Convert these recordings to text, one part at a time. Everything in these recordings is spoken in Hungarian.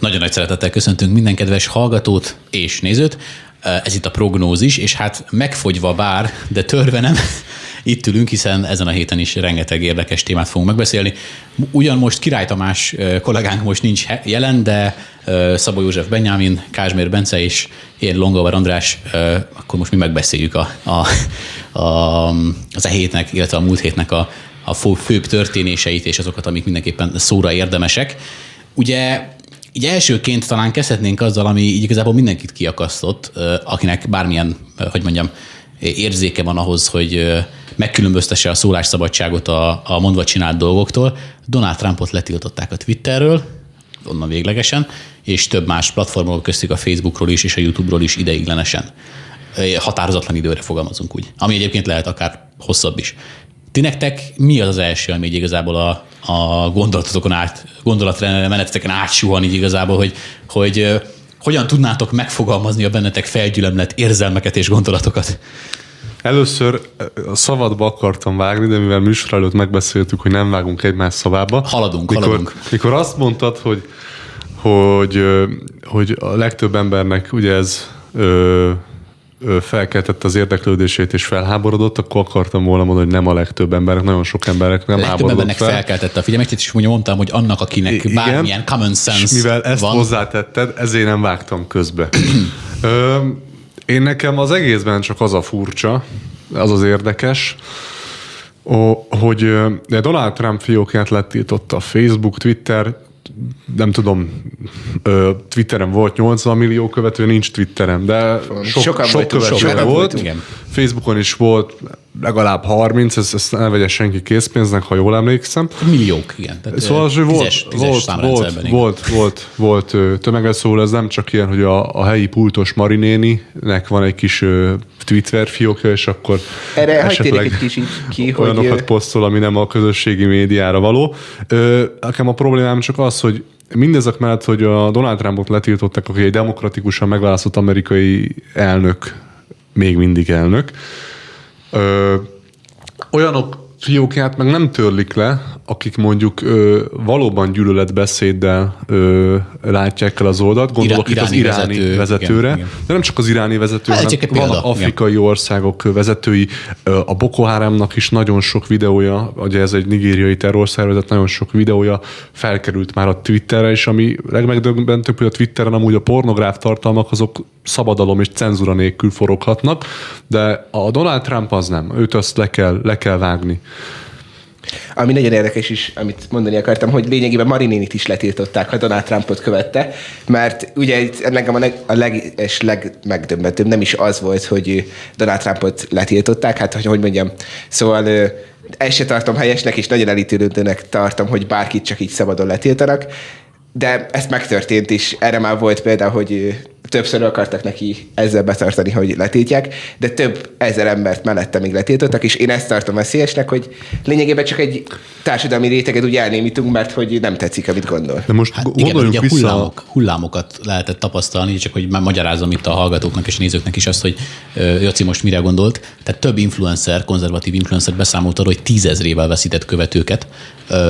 Nagyon nagy szeretettel köszöntünk minden kedves hallgatót és nézőt. Ez itt a prognózis, és hát megfogyva bár, de törve nem, itt ülünk, hiszen ezen a héten is rengeteg érdekes témát fogunk megbeszélni. Ugyan most Király Tamás kollégánk most nincs jelen, de Szabó József Benyámin, Kázsmér Bence és én Longovar András, akkor most mi megbeszéljük a, a, a, az e hétnek, illetve a múlt hétnek a, a főbb történéseit és azokat, amik mindenképpen szóra érdemesek. Ugye így elsőként talán kezdhetnénk azzal, ami így igazából mindenkit kiakasztott, akinek bármilyen, hogy mondjam, érzéke van ahhoz, hogy megkülönböztesse a szólásszabadságot a, a mondva csinált dolgoktól. Donald Trumpot letiltották a Twitterről, onnan véglegesen, és több más platformról, köztük a Facebookról is és a YouTube-ról is ideiglenesen. Határozatlan időre fogalmazunk úgy, ami egyébként lehet akár hosszabb is. Ti nektek mi az az első, ami így igazából a, a gondolatokon át, gondolatmeneteken átsuhan így igazából, hogy, hogy hogyan tudnátok megfogalmazni a bennetek felgyülemlet érzelmeket és gondolatokat? Először a szabadba akartam vágni, de mivel műsor előtt megbeszéltük, hogy nem vágunk egymás szavába. Haladunk, mikor, haladunk. Mikor azt mondtad, hogy, hogy, hogy a legtöbb embernek ugye ez felkeltette az érdeklődését és felháborodott, akkor akartam volna mondani, hogy nem a legtöbb embernek, nagyon sok emberek nem legtöbb háborodott embernek fel. felkeltette a figyelmet, és úgy mondtam, hogy annak, akinek Igen, bármilyen common sense és mivel ezt van, hozzátetted, ezért nem vágtam közbe. Ö, én nekem az egészben csak az a furcsa, az az érdekes, hogy Donald Trump fiókját letiltotta a Facebook, Twitter, nem tudom, Twitteren volt 80 millió követő, nincs Twitterem, de sok, Sokan sok követő volt. Igen. Facebookon is volt legalább 30, ezt, ezt ne vegye senki készpénznek, ha jól emlékszem. Milliók, igen. Tehát szóval az, volt, tízes, tízes volt, volt, volt, volt, volt tömeges, szóval ez nem csak ilyen, hogy a, a helyi pultos marinéninek van egy kis Twitter fiókja, és akkor Erre esetleg egy kicsit ki, olyanokat hogy... posztol, ami nem a közösségi médiára való. Nekem a problémám csak az, hogy mindezek mellett, hogy a Donald Trumpot letiltották, aki egy demokratikusan megválasztott amerikai elnök, még mindig elnök, ö, olyanok fiókját meg nem törlik le, akik mondjuk ö, valóban gyűlöletbeszéddel ö, látják el az oldalt, gondolok Ira, itt az iráni vezető, vezetőre, igen, igen. de nem csak az iráni vezető, hát, hanem vannak afrikai igen. országok vezetői, a Boko Haramnak is nagyon sok videója, ugye ez egy nigériai terrorszervezet, nagyon sok videója felkerült már a Twitterre, és ami legmegdöbbentőbb, hogy a Twitteren amúgy a pornográf tartalmak azok szabadalom és cenzura nélkül foroghatnak, de a Donald Trump az nem, őt azt le kell, le kell vágni. Ami nagyon érdekes is, amit mondani akartam, hogy lényegében Marinénit is letiltották, ha Donald Trumpot követte, mert ugye engem a, leg, a leg, és legmegdöbbentőbb nem is az volt, hogy Donald Trumpot letiltották, hát hogy, hogy mondjam, szóval ezt se tartom helyesnek, és nagyon elítélődőnek tartom, hogy bárkit csak így szabadon letiltanak, de ez megtörtént is. Erre már volt például, hogy többször akartak neki ezzel betartani, hogy letiltják, de több ezer embert mellette még letiltottak, és én ezt tartom veszélyesnek, hogy lényegében csak egy társadalmi réteget úgy elnémítunk, mert hogy nem tetszik, amit gondol. De most hát igen, ugye vissza... hullámok, hullámokat lehetett tapasztalni, csak hogy már magyarázom itt a hallgatóknak és nézőknek is azt, hogy Jaci most mire gondolt. Tehát több influencer, konzervatív influencer beszámolt arról, hogy tízezrével veszített követőket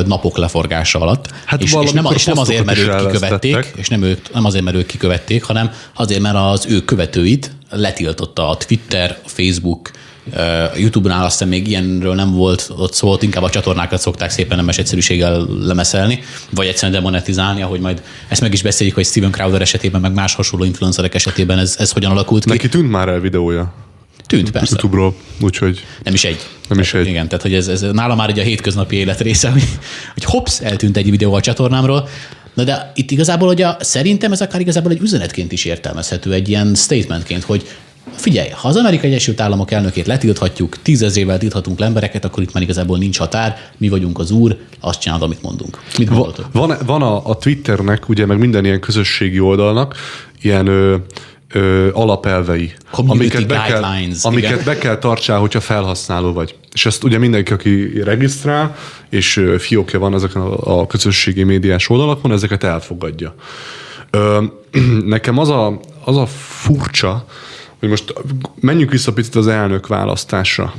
napok leforgása alatt. Hát és, és, nem, és nem azért, mert ők kikövették, és nem, ők, nem azért, mert ők kikövették, hanem azért, mert az ő követőit letiltotta a Twitter, a Facebook, YouTube-nál aztán még ilyenről nem volt ott szó, inkább a csatornákat szokták szépen nemes egyszerűséggel lemeszelni, vagy egyszerűen demonetizálni, ahogy majd ezt meg is beszéljük, hogy Steven Crowder esetében, meg más hasonló influencerek esetében ez, ez hogyan alakult ki. Neki tűnt már el videója. Tűnt, persze. YouTube-ról, úgyhogy... Nem is egy. Nem is egy. Igen, tehát hogy ez, ez nálam már egy a hétköznapi élet része, hogy, hogy hops, eltűnt egy videó a csatornámról, Na de itt igazából, hogy a, szerintem ez akár igazából egy üzenetként is értelmezhető, egy ilyen statementként, hogy Figyelj, ha az Amerikai Egyesült Államok elnökét letilthatjuk, tízezével tilthatunk le embereket, akkor itt már igazából nincs határ, mi vagyunk az úr, azt csinálod, amit mondunk. Mit van, van, van a, a Twitternek, ugye, meg minden ilyen közösségi oldalnak ilyen ö, ö, alapelvei, amiket, be kell, amiket be kell tartsál, hogyha felhasználó vagy. És ezt ugye mindenki, aki regisztrál, és fiókja van ezeken a, a közösségi médiás oldalakon, ezeket elfogadja. Ö, nekem az a, az a furcsa, hogy most menjünk vissza picit az elnök választásra,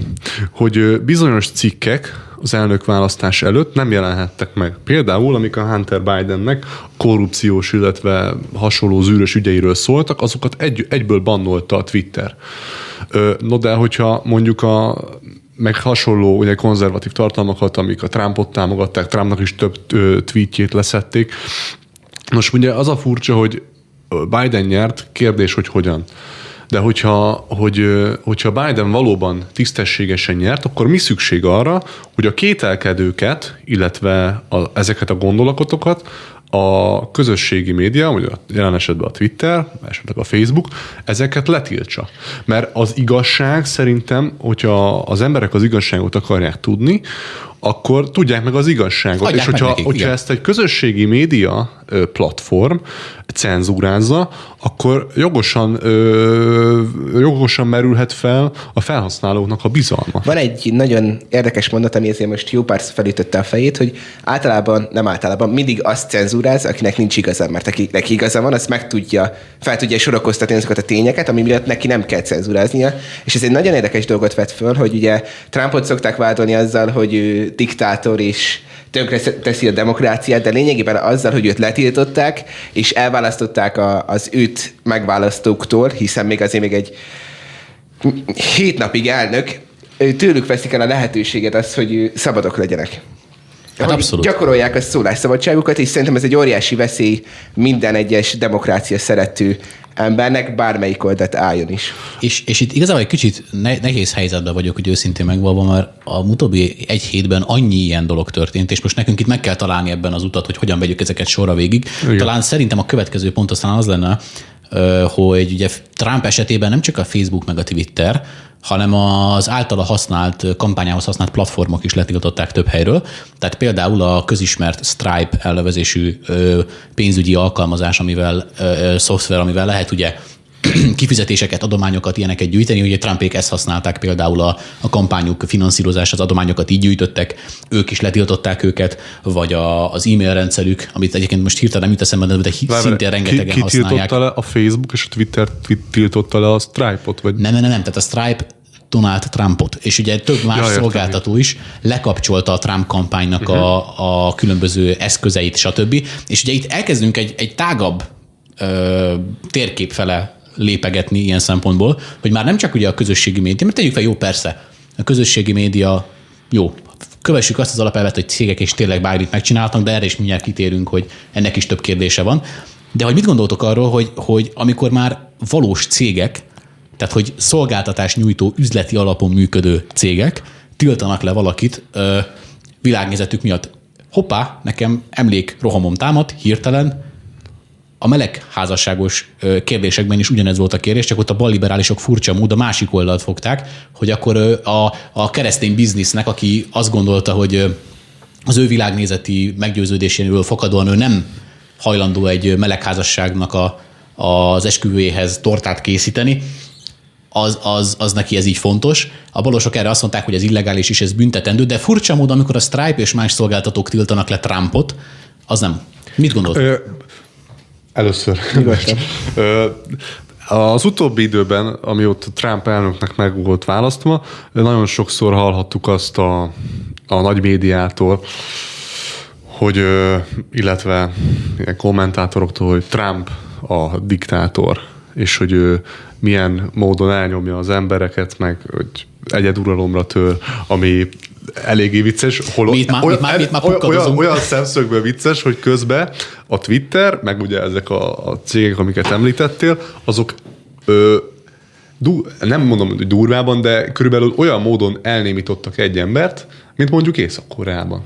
hogy bizonyos cikkek, az elnök választás előtt nem jelenhettek meg. Például, amik a Hunter Bidennek korrupciós, illetve hasonló zűrös ügyeiről szóltak, azokat egy, egyből bannolta a Twitter. No de, hogyha mondjuk a meg hasonló ugye konzervatív tartalmakat, amik a Trumpot támogatták, Trumpnak is több tweetjét leszették. Most ugye az a furcsa, hogy Biden nyert, kérdés, hogy hogyan. De hogyha, hogy, hogyha Biden valóban tisztességesen nyert, akkor mi szükség arra, hogy a kételkedőket, illetve a, ezeket a gondolatokat a közösségi média, vagy jelen esetben a Twitter, esetleg a Facebook, ezeket letiltsa. Mert az igazság szerintem, hogyha az emberek az igazságot akarják tudni, akkor tudják meg az igazságot. Adják és hogyha, nekik, hogyha igen. ezt egy közösségi média platform cenzúrázza, akkor jogosan, ö, jogosan merülhet fel a felhasználóknak a bizalma. Van egy nagyon érdekes mondat, ami ezért most jó pár felütötte a fejét, hogy általában, nem általában, mindig azt cenzúráz, akinek nincs igaza, mert akinek igaza van, azt meg tudja, fel tudja sorokoztatni azokat a tényeket, ami miatt neki nem kell cenzúráznia. És ez egy nagyon érdekes dolgot vett föl, hogy ugye Trumpot szokták vádolni azzal, hogy ő diktátor és tönkre teszi a demokráciát, de lényegében azzal, hogy őt letiltották, és elválasztották a, az őt megválasztóktól, hiszen még azért még egy hét napig elnök, tőlük veszik el a lehetőséget azt, hogy szabadok legyenek. Hát Hogy abszolút. Gyakorolják a szólásszabadságukat, és szerintem ez egy óriási veszély minden egyes demokrácia szerető embernek, bármelyik oldalt álljon is. És, és itt igazából egy kicsit ne, nehéz helyzetben vagyok, hogy őszintén megvalva, mert a utóbbi egy hétben annyi ilyen dolog történt, és most nekünk itt meg kell találni ebben az utat, hogy hogyan vegyük ezeket sorra végig. Igen. Talán szerintem a következő pont aztán az lenne, hogy ugye Trump esetében nem csak a Facebook meg a Twitter, hanem az általa használt, kampányához használt platformok is letiltották több helyről. Tehát például a közismert Stripe elnevezésű pénzügyi alkalmazás, amivel, szoftver, amivel lehet ugye kifizetéseket, adományokat, ilyeneket gyűjteni. Ugye Trumpék ezt használták például a, a kampányuk finanszírozás, az adományokat így gyűjtöttek, ők is letiltották őket, vagy a, az e-mail rendszerük, amit egyébként most hirtelen nem jut eszembe, de hi- szintén rengetegen ki, ki használják. le a Facebook és a Twitter twi- tiltotta le a Stripe-ot? Vagy? Nem, nem, nem, nem, tehát a Stripe Donald Trumpot, és ugye több más Ja, szolgáltató is lekapcsolta a Trump kampánynak uh-huh. a, a különböző eszközeit, stb. És ugye itt elkezdünk egy, egy tágabb ö, térkép fele lépegetni ilyen szempontból, hogy már nem csak ugye a közösségi média, mert tegyük fel, jó, persze, a közösségi média jó, kövessük azt az alapelvet, hogy cégek és tényleg bármit megcsináltak, de erre is mindjárt kitérünk, hogy ennek is több kérdése van. De hogy mit gondoltok arról, hogy, hogy amikor már valós cégek, tehát hogy szolgáltatás nyújtó üzleti alapon működő cégek tiltanak le valakit ö, világnézetük miatt. Hoppá, nekem emlék rohamom támad, hirtelen, a melegházasságos ö, kérdésekben is ugyanez volt a kérdés, csak ott a balliberálisok furcsa mód a másik oldalt fogták, hogy akkor a, a keresztény biznisznek, aki azt gondolta, hogy az ő világnézeti meggyőződéséről fakadóan ő nem hajlandó egy melegházasságnak a, az esküvőjéhez tortát készíteni, az, az, az neki ez így fontos. A balosok erre azt mondták, hogy ez illegális és ez büntetendő, de furcsa módon, amikor a Stripe és más szolgáltatók tiltanak le Trumpot, az nem. Mit gondolsz? Először. Ö, az utóbbi időben, amióta Trump elnöknek meg volt választva, nagyon sokszor hallhattuk azt a, a nagy médiától, hogy, illetve ilyen kommentátoroktól, hogy Trump a diktátor, és hogy ő milyen módon elnyomja az embereket, meg hogy egyeduralomra tör, ami eléggé vicces. Hol, Mi itt már- mi már- mi itt már olyan, olyan, olyan szemszögből vicces, hogy közben a Twitter, meg ugye ezek a, a cégek, amiket említettél, azok ö, du, nem mondom, hogy durvában, de körülbelül olyan módon elnémítottak egy embert, mint mondjuk Észak-Koreában.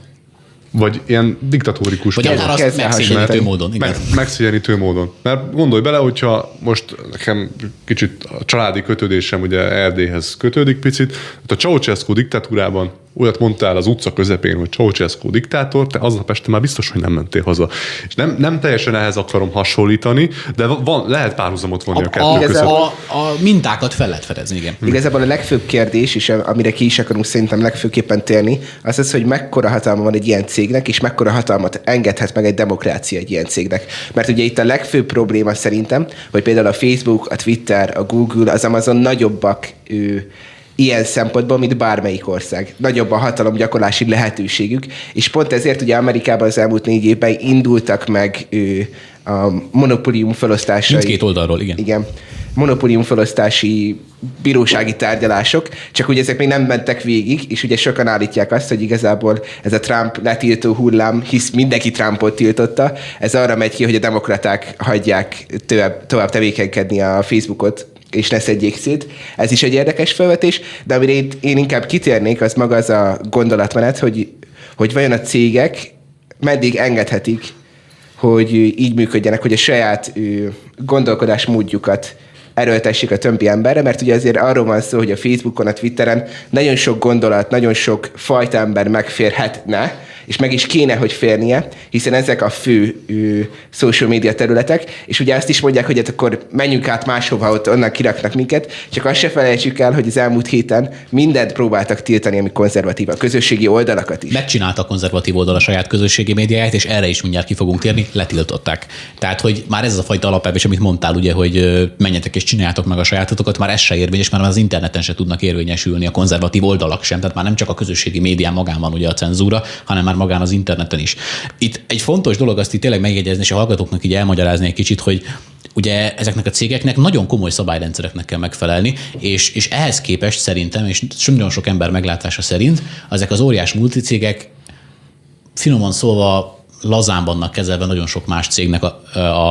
Vagy ilyen diktatórikus Vagy akár azt megszégyenítő módon. Igen. Meg, megszégyenítő módon. Mert gondolj bele, hogyha most nekem kicsit a családi kötődésem ugye Erdélyhez kötődik picit, hát a Ceausescu diktatúrában olyat mondtál az utca közepén, hogy Ceausescu diktátor, te aznap este már biztos, hogy nem mentél haza. És nem, nem teljesen ehhez akarom hasonlítani, de van, lehet párhuzamot vonni a, A, kettő a, között. A, a mintákat fel lehet fedezni, igen. Igazából a legfőbb kérdés, és amire ki is akarunk szerintem legfőképpen térni, az az, hogy mekkora hatalma van egy ilyen cégnek, és mekkora hatalmat engedhet meg egy demokrácia egy ilyen cégnek. Mert ugye itt a legfőbb probléma szerintem, hogy például a Facebook, a Twitter, a Google, az Amazon nagyobbak ő, ilyen szempontból, mint bármelyik ország. Nagyobb a hatalomgyakorlási lehetőségük, és pont ezért ugye Amerikában az elmúlt négy évben indultak meg ő, a monopólium felosztásai. Mindkét oldalról, igen. Igen. Monopólium felosztási bírósági tárgyalások, csak ugye ezek még nem mentek végig, és ugye sokan állítják azt, hogy igazából ez a Trump letiltó hullám, hisz mindenki Trumpot tiltotta, ez arra megy ki, hogy a demokraták hagyják tovább, tovább tevékenykedni a Facebookot, és ne szedjék szét. Ez is egy érdekes felvetés, de amire én, én inkább kitérnék, az maga az a gondolatmenet, hogy, hogy vajon a cégek meddig engedhetik, hogy így működjenek, hogy a saját gondolkodásmódjukat erőltessék a többi emberre, mert ugye azért arról van szó, hogy a Facebookon, a Twitteren nagyon sok gondolat, nagyon sok fajta ember megférhetne, és meg is kéne, hogy férnie, hiszen ezek a fő ő, social media területek, és ugye azt is mondják, hogy hát akkor menjünk át máshova, ott onnan kiraknak minket, csak azt se felejtsük el, hogy az elmúlt héten mindent próbáltak tiltani, ami konzervatív, a közösségi oldalakat is. Megcsinálta a konzervatív oldal a saját közösségi médiáját, és erre is mindjárt ki fogunk térni, letiltották. Tehát, hogy már ez az a fajta alapelv, és amit mondtál, ugye, hogy menjetek és csináljátok meg a sajátotokat, már ez se érvényes, mert az interneten se tudnak érvényesülni a konzervatív oldalak sem. Tehát már nem csak a közösségi médián van ugye a cenzúra, hanem már magán az interneten is. Itt egy fontos dolog azt itt tényleg megjegyezni, és a hallgatóknak így elmagyarázni egy kicsit, hogy ugye ezeknek a cégeknek nagyon komoly szabályrendszereknek kell megfelelni, és, és ehhez képest szerintem, és nagyon sok ember meglátása szerint, ezek az óriás multicégek finoman szólva lazán vannak kezelve nagyon sok más cégnek a,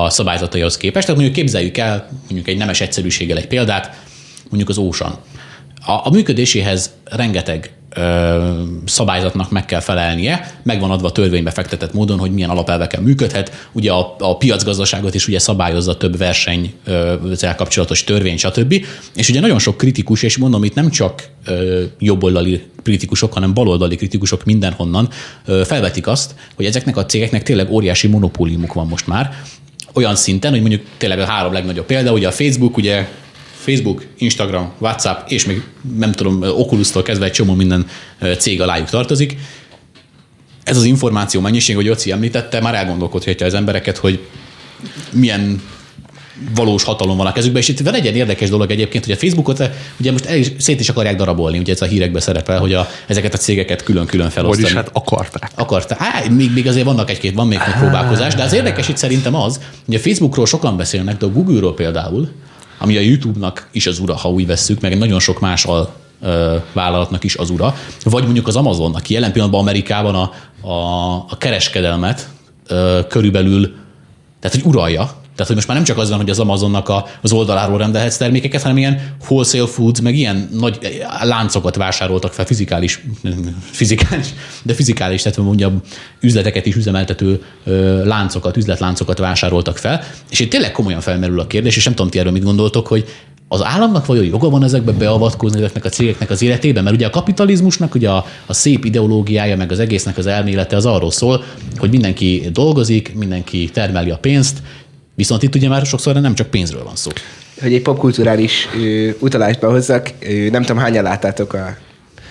a szabályzataihoz képest. Tehát mondjuk képzeljük el, mondjuk egy nemes egyszerűséggel egy példát, mondjuk az Ocean. A, a működéséhez rengeteg szabályzatnak meg kell felelnie, meg van adva törvénybe fektetett módon, hogy milyen alapelveken működhet. Ugye a, a piacgazdaságot is ugye szabályozza több verseny kapcsolatos törvény, stb. És ugye nagyon sok kritikus, és mondom itt nem csak jobboldali kritikusok, hanem baloldali kritikusok mindenhonnan felvetik azt, hogy ezeknek a cégeknek tényleg óriási monopóliumuk van most már, olyan szinten, hogy mondjuk tényleg a három legnagyobb példa, ugye a Facebook, ugye Facebook, Instagram, WhatsApp, és még nem tudom, Oculus-tól kezdve egy csomó minden cég alájuk tartozik. Ez az információ mennyiség, hogy Oci említette, már elgondolkodhatja az embereket, hogy milyen valós hatalom van a kezükben, és itt van egy ilyen érdekes dolog egyébként, hogy a Facebookot ugye most el is, szét is akarják darabolni, ugye ez a hírekben szerepel, hogy a, ezeket a cégeket külön-külön felosztani. Vagyis hát akarták. Akarták. Á, még, még azért vannak egy-két, van még egy próbálkozás, de az érdekes itt szerintem az, hogy a Facebookról sokan beszélnek, de a Google-ról például, ami a YouTube-nak is az ura, ha úgy vesszük, meg nagyon sok más al, vállalatnak is az ura, vagy mondjuk az Amazon, aki jelen pillanatban Amerikában a, a, a kereskedelmet ö, körülbelül, tehát hogy uralja, tehát, hogy most már nem csak az van, hogy az Amazonnak a, az oldaláról rendelhetsz termékeket, hanem ilyen wholesale foods, meg ilyen nagy láncokat vásároltak fel, fizikális, fizikális de fizikális, tehát mondja, üzleteket is üzemeltető láncokat, üzletláncokat vásároltak fel. És itt tényleg komolyan felmerül a kérdés, és nem tudom, ti erről mit gondoltok, hogy az államnak vajon joga van ezekbe beavatkozni ezeknek a cégeknek az életében? Mert ugye a kapitalizmusnak ugye a, a szép ideológiája, meg az egésznek az elmélete az arról szól, hogy mindenki dolgozik, mindenki termeli a pénzt, Viszont itt ugye már sokszor nem csak pénzről van szó. Hogy egy popkulturális utalásba hozzak, ö, nem tudom, hányan láttátok a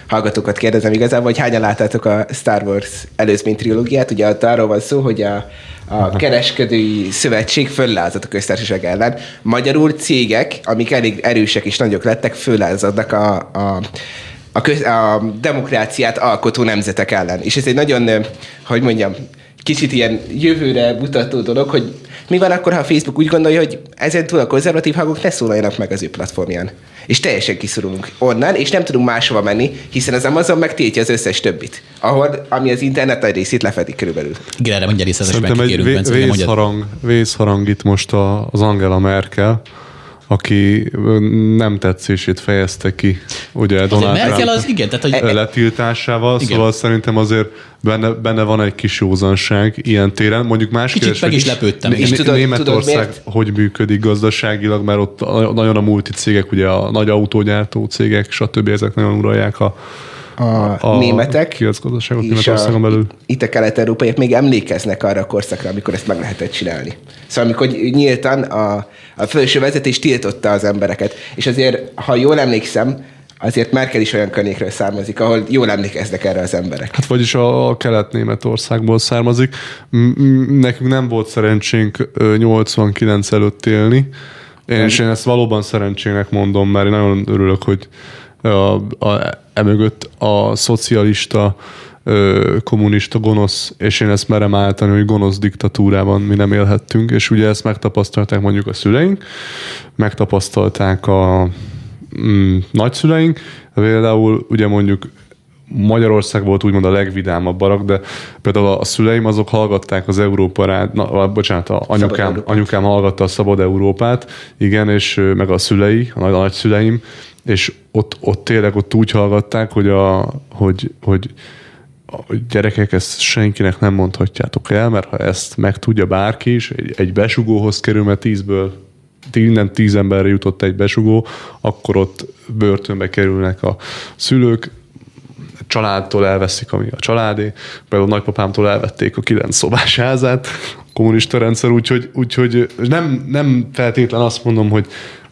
hallgatókat kérdezem igazából, hogy hányan láttátok a Star Wars előzmény trilógiát. Ugye ott arról van szó, hogy a, a kereskedői szövetség föllázott a köztársaság ellen. Magyarul cégek, amik elég erősek és nagyok lettek, föllázadnak a, a a, köz, a demokráciát alkotó nemzetek ellen. És ez egy nagyon, hogy mondjam, kicsit ilyen jövőre mutató dolog, hogy mi van akkor, ha a Facebook úgy gondolja, hogy ezen túl a konzervatív hangok ne szólaljanak meg az ő platformján. És teljesen kiszorulunk onnan, és nem tudunk máshova menni, hiszen az Amazon megtiltja az összes többit, ahol, ami az internet nagy részét lefedik körülbelül. Igen, erre mondja Szerintem egy vészharang, vészharang itt most az Angela Merkel, aki nem tetszését fejezte ki, ugye Donald Trump az, igen, tehát, hogy... letiltásával, igen. szóval szerintem azért benne, benne van egy kis józanság ilyen téren. Mondjuk más Kicsit kérdés, meg is lepődtem. Né- és tudod, Németország tudod, hogy működik gazdaságilag, mert ott nagyon a multi cégek, ugye a nagy autógyártó cégek, stb. ezek nagyon uralják a, a, a németek és Németországon belül. Itt a kelet-európaiak még emlékeznek arra a korszakra, amikor ezt meg lehetett csinálni. Szóval amikor nyíltan a, a felső vezetés tiltotta az embereket. És azért, ha jól emlékszem, azért Merkel is olyan környékről származik, ahol jól emlékeznek erre az emberek. Hát vagyis a, a kelet-németországból származik. Nekünk nem volt szerencsénk 89 előtt élni, és én ezt valóban szerencsének mondom, mert én nagyon örülök, hogy a, a, emögött a szocialista, kommunista gonosz, és én ezt merem állítani, hogy gonosz diktatúrában mi nem élhettünk, és ugye ezt megtapasztalták mondjuk a szüleink, megtapasztalták a mm, nagyszüleink, például ugye mondjuk Magyarország volt úgymond a legvidámabb barak, de például a szüleim azok hallgatták az Európa rád, na, bocsánat, a anyukám, anyukám hallgatta a Szabad Európát, igen, és meg a szülei, a nagy- a nagyszüleim, és ott, ott tényleg ott úgy hallgatták, hogy, a, hogy, hogy hogy gyerekek, ezt senkinek nem mondhatjátok el, mert ha ezt megtudja bárki is, egy, egy besugóhoz kerül, mert tízből innen tíz emberre jutott egy besugó, akkor ott börtönbe kerülnek a szülők, családtól elveszik, ami a családé. Például a nagypapámtól elvették a kilenc szobás házát, a kommunista rendszer, úgyhogy, úgyhogy nem, nem feltétlen azt mondom, hogy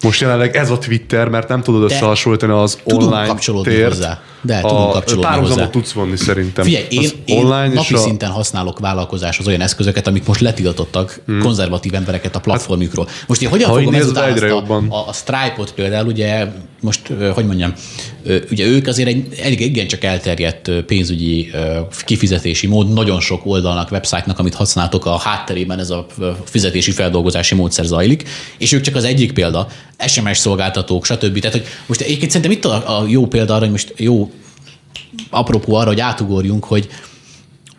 most jelenleg ez a Twitter, mert nem tudod De összehasonlítani az tudunk online kapcsolódni tért. hozzá. De tudunk kapcsolódni párhuzamot hozzá. tudsz vonni szerintem. Figyelj, én, Az én online napi a- szinten használok vállalkozáshoz olyan eszközöket, amik most letiltottak hmm. konzervatív embereket a platformjukról. Most én hogyan Ha fogom ezután azt a, jobban. a, a Stripe-ot például, ugye most, hogy mondjam, ugye ők azért egy elég igencsak elterjedt pénzügyi kifizetési mód, nagyon sok oldalnak, website-nak, amit használtok a hátterében ez a fizetési feldolgozási módszer zajlik, és ők csak az egyik példa, SMS szolgáltatók, stb. Tehát, hogy most egyébként szerintem itt a, a jó példa arra, hogy most jó apropó arra, hogy átugorjunk, hogy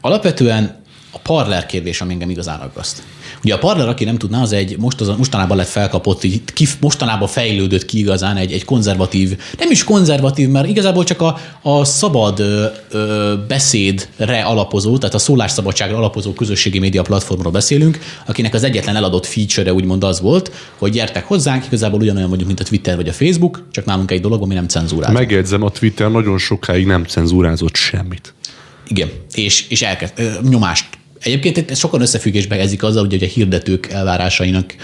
alapvetően a parler kérdés, ami engem igazán aggaszt. Ugye a parler, aki nem tudná, az egy most az, mostanában lett felkapott, így ki, mostanában fejlődött ki igazán egy, egy konzervatív, nem is konzervatív, mert igazából csak a, a szabad ö, ö, beszédre alapozó, tehát a szólásszabadságra alapozó közösségi média platformról beszélünk, akinek az egyetlen eladott feature úgymond az volt, hogy gyertek hozzánk, igazából ugyanolyan vagyunk, mint a Twitter vagy a Facebook, csak nálunk egy dolog, ami nem cenzúrál. Megjegyzem, a Twitter nagyon sokáig nem cenzúrázott semmit. Igen, és, és elkezd, nyomást. Egyébként ez sokan összefüggésbe ezik azzal, ugye, hogy a hirdetők elvárásainak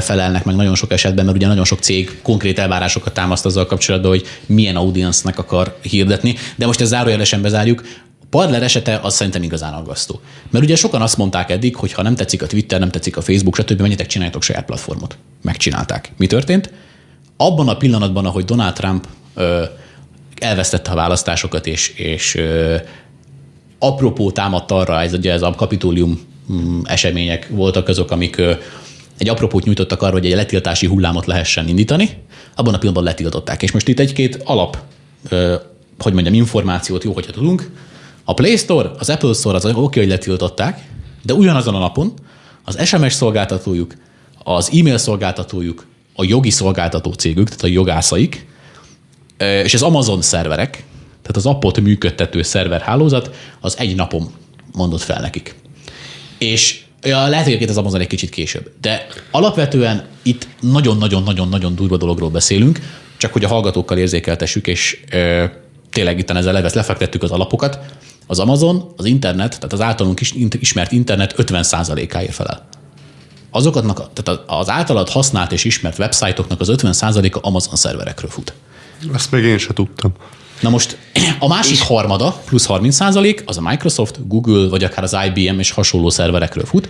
felelnek meg nagyon sok esetben, mert ugye nagyon sok cég konkrét elvárásokat támaszt azzal kapcsolatban, hogy milyen audience-nek akar hirdetni. De most ezt zárójelesen bezárjuk. A Parler esete az szerintem igazán aggasztó. Mert ugye sokan azt mondták eddig, hogy ha nem tetszik a Twitter, nem tetszik a Facebook, stb., menjetek, csináljátok saját platformot. Megcsinálták. Mi történt? Abban a pillanatban, ahogy Donald Trump ö, elvesztette a választásokat, és, és ö, apropó támadt arra, ez ugye ez a kapitólium mm, események voltak azok, amik egy apropót nyújtottak arra, hogy egy letiltási hullámot lehessen indítani, abban a pillanatban letiltották. És most itt egy-két alap, hogy mondjam, információt jó, hogyha tudunk. A Play Store, az Apple Store az oké, okay, hogy letiltották, de ugyanazon a napon az SMS szolgáltatójuk, az e-mail szolgáltatójuk, a jogi szolgáltató cégük, tehát a jogászaik, és az Amazon szerverek, tehát az appot működtető szerverhálózat, az egy napon mondott fel nekik. És ja, lehet, hogy az Amazon egy kicsit később, de alapvetően itt nagyon-nagyon-nagyon-nagyon durva dologról beszélünk, csak hogy a hallgatókkal érzékeltessük, és ö, tényleg itt ezzel levesz, lefektettük az alapokat. Az Amazon, az internet, tehát az általunk is, ismert internet 50%-áért felel. Azokatnak, tehát az általad használt és ismert websájtoknak az 50%-a Amazon szerverekről fut. Ezt még én se tudtam. Na most a másik harmada, plusz 30% az a Microsoft, Google, vagy akár az IBM és hasonló szerverekről fut.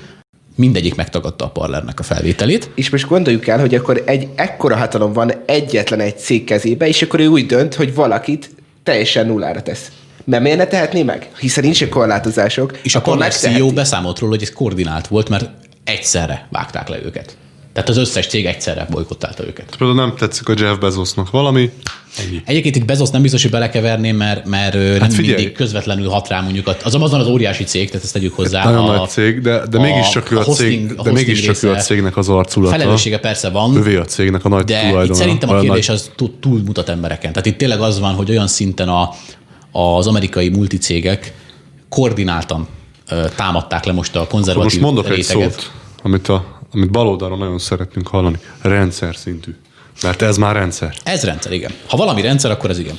Mindegyik megtagadta a parlernek a felvételét. És most gondoljuk el, hogy akkor egy ekkora hatalom van egyetlen egy cég kezébe, és akkor ő úgy dönt, hogy valakit teljesen nullára tesz. Mert miért ne tehetné meg? Hiszen nincs korlátozások. És a parler. CEO beszámolt róla, hogy ez koordinált volt, mert egyszerre vágták le őket. Tehát az összes cég egyszerre bolykottálta őket. Például nem tetszik a Jeff Bezosnak valami, ennyi. Egyébként itt Bezos nem biztos, hogy belekeverném, mert, mert hát nem figyelj. mindig közvetlenül hat rá mondjuk. Az Amazon az óriási cég, tehát ezt tegyük hozzá. Nagyon nagy cég, de, de mégiscsak ő a, hosting- cég, a de mégiscsak ő a cégnek az arculata. Felelőssége persze van, Övé a cégnek a nagy de tulajdona. itt szerintem a kérdés az túl, túlmutat embereken. Tehát itt tényleg az van, hogy olyan szinten a, az amerikai multicégek koordináltan támadták le most a Akkor konzervatív most mondok egy réteget. szót, amit, a, amit baloldalon nagyon szeretünk hallani. Rendszer szintű. Mert ez már rendszer. Ez rendszer, igen. Ha valami rendszer, akkor ez igen.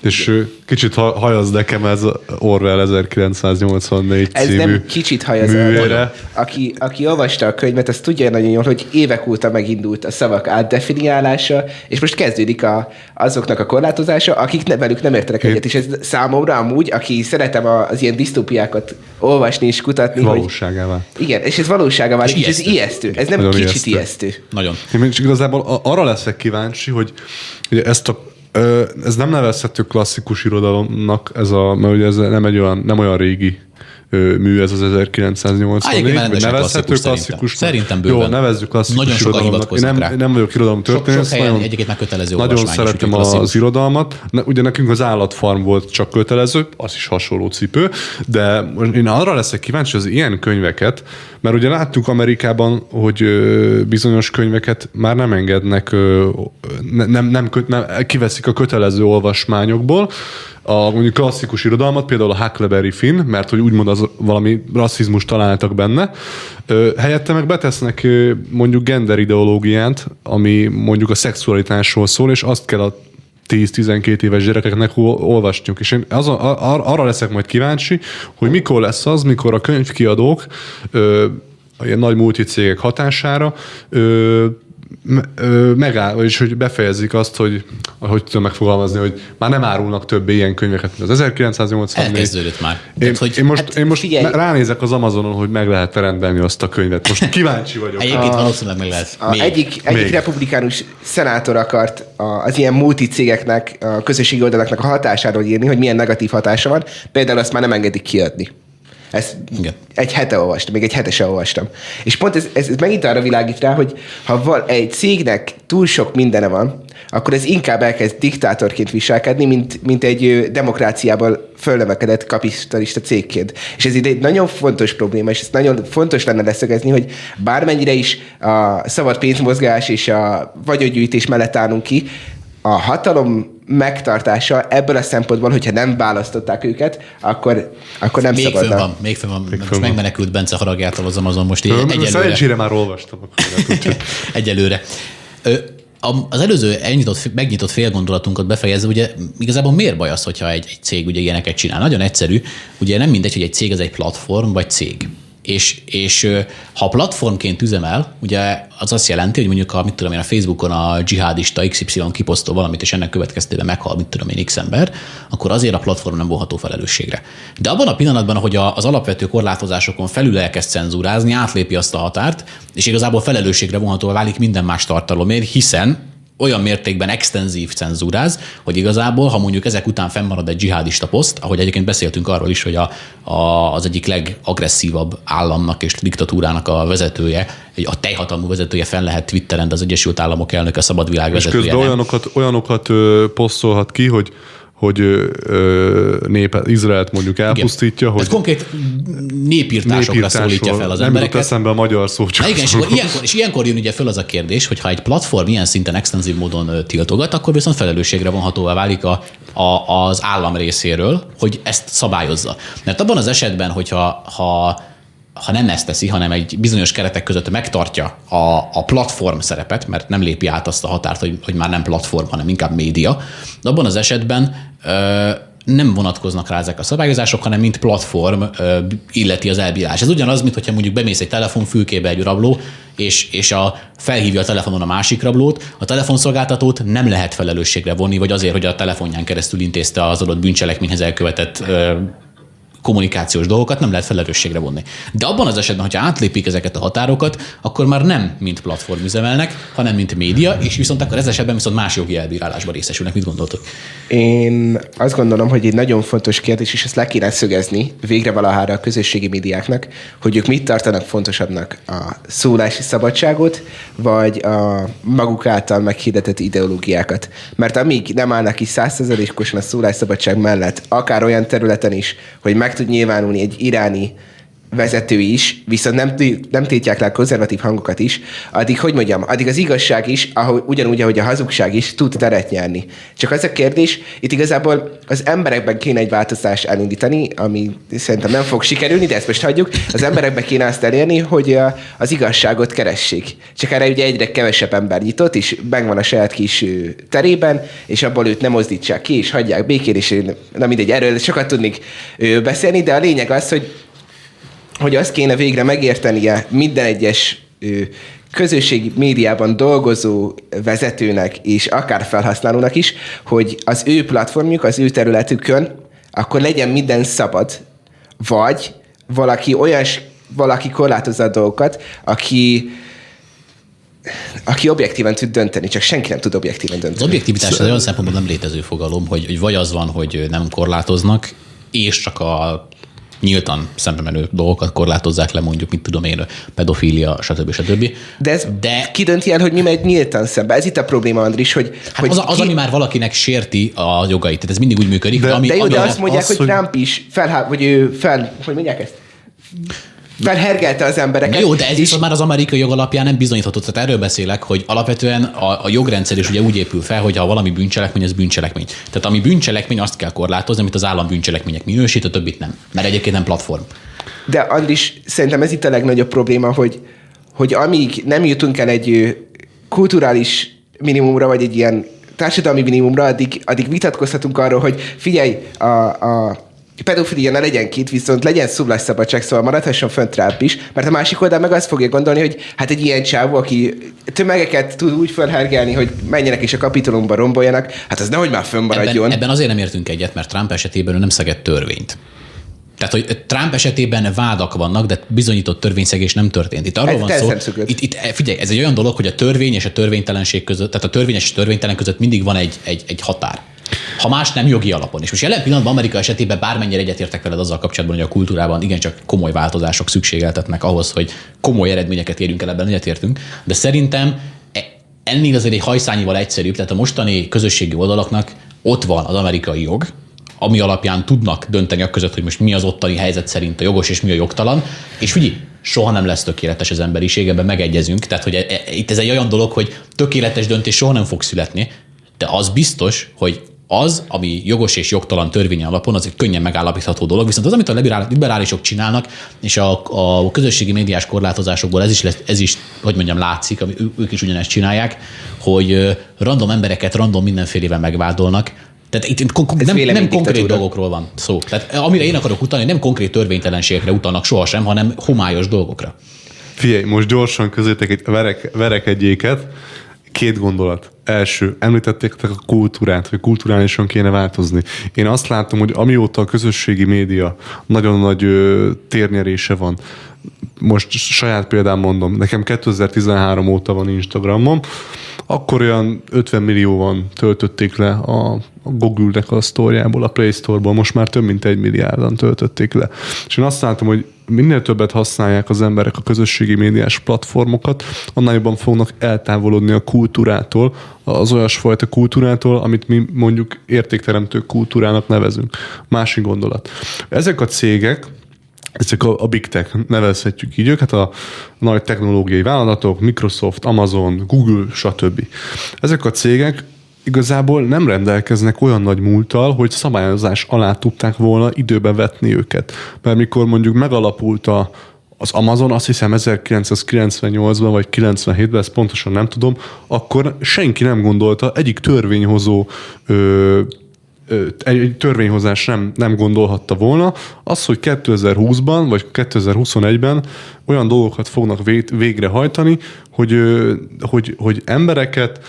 És kicsit ha- hajaz nekem ez Orwell 1984 Ez című nem kicsit haj az művére. aki, aki olvasta a könyvet, az tudja nagyon jól, hogy évek óta megindult a szavak átdefiniálása, és most kezdődik a, azoknak a korlátozása, akik ne, velük nem értenek egyet. És ez számomra amúgy, aki szeretem az ilyen disztópiákat olvasni és kutatni, hogy Valóságává. igen, és ez valósága válik, És és, ez ijesztő. Ez nem Nagyon kicsit ijesztő. ijesztő. Nagyon. Én még csak igazából arra leszek kíváncsi, hogy ugye ezt a ez nem nevezhető klasszikus irodalomnak, ez a, mert ugye ez nem, egy olyan, nem olyan régi mű ez az 1984, Á, vagy nevezhető klasszikus. Szerintem Jó, bőven. nevezzük klasszikus Nagyon sokan hivatkoznak nem, rá. nem vagyok irodalom Sok, történet, sok helyen egyébként már kötelező nagyon szeretem az irodalmat. Ne, ugye nekünk az állatfarm volt csak kötelező, az is hasonló cipő, de én arra leszek kíváncsi, hogy az ilyen könyveket, mert ugye láttuk Amerikában, hogy bizonyos könyveket már nem engednek, nem, nem, köt, nem kiveszik a kötelező olvasmányokból, a mondjuk klasszikus irodalmat, például a Huckleberry Finn, mert hogy úgymond az valami rasszizmus találtak benne, helyette meg betesznek mondjuk gender ideológiát, ami mondjuk a szexualitásról szól, és azt kell a 10-12 éves gyerekeknek ol- olvasniuk. És én az ar- arra leszek majd kíváncsi, hogy mikor lesz az, mikor a könyvkiadók ö, ilyen nagy multicégek hatására ö, me- ö, megáll, vagyis hogy befejezik azt, hogy hogy tudom megfogalmazni, hogy már nem árulnak többé ilyen könyveket, mint az 1984. Elkezdődött már. Én, Tehát, hogy én most, hát én most figyelj. ránézek az Amazonon, hogy meg lehet rendelni azt a könyvet. Most kíváncsi vagyok. Egyébként valószínűleg meg lesz. A egyik, egyik Még. republikánus szenátor akart az ilyen multicégeknek, a közösségi oldalaknak a hatásáról írni, hogy milyen negatív hatása van. Például azt már nem engedik kiadni. Ezt Igen. egy hete olvastam, még egy hete se olvastam. És pont ez, ez, ez megint arra világít rá, hogy ha val, egy cégnek túl sok mindene van, akkor ez inkább elkezd diktátorként viselkedni, mint, mint egy ö, demokráciából fölnevekedett kapitalista cégként. És ez egy nagyon fontos probléma, és ez nagyon fontos lenne leszögezni, hogy bármennyire is a szabad pénzmozgás és a vagyongyűjtés mellett állunk ki, a hatalom megtartása ebből a szempontból, hogyha nem választották őket, akkor, akkor nem Még fönn szabadna. van, még fönn van. Most fönn van. megmenekült Bence haragjától az Amazon most így egyelőre. Szerencsére már olvastam. Egyelőre. Az előző elnyitott, megnyitott félgondolatunkat befejezve, ugye igazából miért baj az, hogyha egy, egy cég ugye ilyeneket csinál? Nagyon egyszerű, ugye nem mindegy, hogy egy cég az egy platform vagy cég. És, és ha platformként üzemel, ugye az azt jelenti, hogy mondjuk a, mit tudom én, a Facebookon a dzsihádista XY kiposztol valamit, és ennek következtében meghal, mit tudom én, X ember, akkor azért a platform nem vonható felelősségre. De abban a pillanatban, hogy az alapvető korlátozásokon felül elkezd cenzúrázni, átlépi azt a határt, és igazából felelősségre vonható válik minden más tartalomért, hiszen olyan mértékben extenzív cenzúráz, hogy igazából, ha mondjuk ezek után fennmarad egy dzsihádista poszt, ahogy egyébként beszéltünk arról is, hogy a, a, az egyik legagresszívabb államnak és diktatúrának a vezetője, egy, a teljhatalmú vezetője fenn lehet Twitteren, de az Egyesült Államok elnöke, a szabad világ És vezetője. közben nem. olyanokat, olyanokat ö, posztolhat ki, hogy hogy ö, népe, Izraelt mondjuk elpusztítja, hogy Tehát konkrét népírtásokra szólítja fel az nem embereket. eszembe a magyar szó, csak Na igen, és, akkor ilyenkor, és ilyenkor jön ugye föl az a kérdés, hogy ha egy platform ilyen szinten extenzív módon tiltogat, akkor viszont felelősségre vonhatóvá válik a, a, az állam részéről, hogy ezt szabályozza. Mert abban az esetben, hogyha ha, ha nem ezt teszi, hanem egy bizonyos keretek között megtartja a, a platform szerepet, mert nem lépi át azt a határt, hogy, hogy már nem platform, hanem inkább média, de abban az esetben ö, nem vonatkoznak rá ezek a szabályozások, hanem mint platform ö, illeti az elbírás. Ez ugyanaz, mint hogyha mondjuk bemész egy telefonfülkébe egy rabló, és, és a, felhívja a telefonon a másik rablót, a telefonszolgáltatót nem lehet felelősségre vonni, vagy azért, hogy a telefonján keresztül intézte az adott bűncselekményhez elkövetett ö, kommunikációs dolgokat nem lehet felelősségre vonni. De abban az esetben, hogyha átlépik ezeket a határokat, akkor már nem mint platform üzemelnek, hanem mint média, és viszont akkor ez esetben viszont más jogi elbírálásban részesülnek. Mit gondoltok? Én azt gondolom, hogy egy nagyon fontos kérdés, és ezt le kéne szögezni végre valahára a közösségi médiáknak, hogy ők mit tartanak fontosabbnak, a szólási szabadságot, vagy a maguk által meghirdetett ideológiákat. Mert amíg nem állnak ki százszerzelékosan a szólásszabadság mellett, akár olyan területen is, hogy meg tud nyilvánulni egy iráni vezető is, viszont nem, nem tétják le a konzervatív hangokat is, addig, hogy mondjam, addig az igazság is, ahogy, ugyanúgy, ahogy a hazugság is tud teret nyerni. Csak az a kérdés, itt igazából az emberekben kéne egy változást elindítani, ami szerintem nem fog sikerülni, de ezt most hagyjuk. Az emberekben kéne azt elérni, hogy az igazságot keressék. Csak erre ugye egyre kevesebb ember nyitott, és megvan a saját kis terében, és abból őt nem mozdítsák ki, és hagyják békén, és na mindegy, erről sokat tudnék beszélni, de a lényeg az, hogy hogy azt kéne végre megértenie minden egyes közösségi médiában dolgozó vezetőnek és akár felhasználónak is, hogy az ő platformjuk, az ő területükön, akkor legyen minden szabad, vagy valaki olyan, valaki korlátozza a dolgokat, aki aki objektíven tud dönteni, csak senki nem tud objektíven dönteni. Az objektivitás az olyan szempontból nem létező fogalom, hogy, hogy vagy az van, hogy nem korlátoznak, és csak a nyíltan szembe menő dolgokat korlátozzák le, mondjuk, mit tudom én, pedofília, stb. stb. De ez de... ki dönti el, hogy mi megy nyíltan szembe? Ez itt a probléma, Andris, hogy... Hát hogy az, az ki... ami már valakinek sérti a jogait, tehát ez mindig úgy működik. De, ami, de jó, ami de azt mondják, az, hogy hogy- Trump is felhá... vagy ő fel... Hogy mondják ezt? Felhergelte az embereket. Jó, de ez és- viszont már az amerikai jog alapján nem bizonyítható. Tehát erről beszélek, hogy alapvetően a, a jogrendszer is ugye úgy épül fel, hogy ha valami bűncselekmény, az bűncselekmény. Tehát ami bűncselekmény, azt kell korlátozni, amit az állam bűncselekmények minősít, a többit nem. Mert egyébként nem platform. De Andris, szerintem ez itt a legnagyobb probléma, hogy, hogy amíg nem jutunk el egy kulturális minimumra, vagy egy ilyen társadalmi minimumra, addig, addig vitatkozhatunk arról, hogy figyelj, a, a pedofilia ne legyen két, viszont legyen szólásszabadság, szóval maradhasson fönt Trump is, mert a másik oldal meg azt fogja gondolni, hogy hát egy ilyen csávó, aki tömegeket tud úgy felhergelni, hogy menjenek és a kapitolumba romboljanak, hát az nehogy már fönnmaradjon. Ebben, ebben azért nem értünk egyet, mert Trump esetében ő nem szegett törvényt. Tehát, hogy Trump esetében vádak vannak, de bizonyított törvényszegés nem történt. Itt arról Ez van szó, itt, itt, figyelj, ez egy olyan dolog, hogy a törvény és a törvénytelenség között, tehát a törvényes és a törvénytelen között mindig van egy, egy, egy határ. Ha más nem jogi alapon. És most jelen pillanatban Amerika esetében bármennyire egyetértek veled azzal kapcsolatban, hogy a kultúrában igencsak komoly változások szükségeltetnek ahhoz, hogy komoly eredményeket érjünk el, ebben egyetértünk. De szerintem e- ennél azért egy hajszányival egyszerűbb, tehát a mostani közösségi oldalaknak ott van az amerikai jog, ami alapján tudnak dönteni a között, hogy most mi az ottani helyzet szerint a jogos és mi a jogtalan. És figyelj, soha nem lesz tökéletes az emberiség, ebben megegyezünk. Tehát, hogy e- e- itt ez egy olyan dolog, hogy tökéletes döntés soha nem fog születni, de az biztos, hogy az, ami jogos és jogtalan törvény alapon, az egy könnyen megállapítható dolog, viszont az, amit a liberál- liberálisok csinálnak, és a, a közösségi médiás korlátozásokból ez is, lesz, ez is, hogy mondjam, látszik, ami ők is ugyanezt csinálják, hogy random embereket random mindenfélevel megvádolnak, tehát itt, kon- nem, nem konkrét dolgokról van szó. Tehát amire én akarok utalni, nem konkrét törvénytelenségekre utalnak sohasem, hanem homályos dolgokra. Figyelj, most gyorsan közétek egy verek, verek egyéket. Két gondolat. Első, említettétek a kultúrát, hogy kulturálisan kéne változni. Én azt látom, hogy amióta a közösségi média nagyon nagy ö, térnyerése van, most saját példám mondom, nekem 2013 óta van Instagramom, akkor olyan 50 millióan töltötték le a, Google-nek a sztoriából, a Play Store-ból, most már több mint egy milliárdan töltötték le. És én azt látom, hogy minél többet használják az emberek a közösségi médiás platformokat, annál jobban fognak eltávolodni a kultúrától, az olyasfajta kultúrától, amit mi mondjuk értékteremtő kultúrának nevezünk. Másik gondolat. Ezek a cégek, ezek a, a big tech, nevezhetjük így őket, a nagy technológiai vállalatok, Microsoft, Amazon, Google, stb. Ezek a cégek igazából nem rendelkeznek olyan nagy múlttal, hogy szabályozás alá tudták volna időbe vetni őket. Mert mikor mondjuk megalapult a, az Amazon, azt hiszem 1998-ban vagy 97-ben, ezt pontosan nem tudom, akkor senki nem gondolta, egyik törvényhozó ö, egy törvényhozás nem, nem gondolhatta volna, az, hogy 2020-ban vagy 2021-ben olyan dolgokat fognak végrehajtani, hogy, hogy, hogy embereket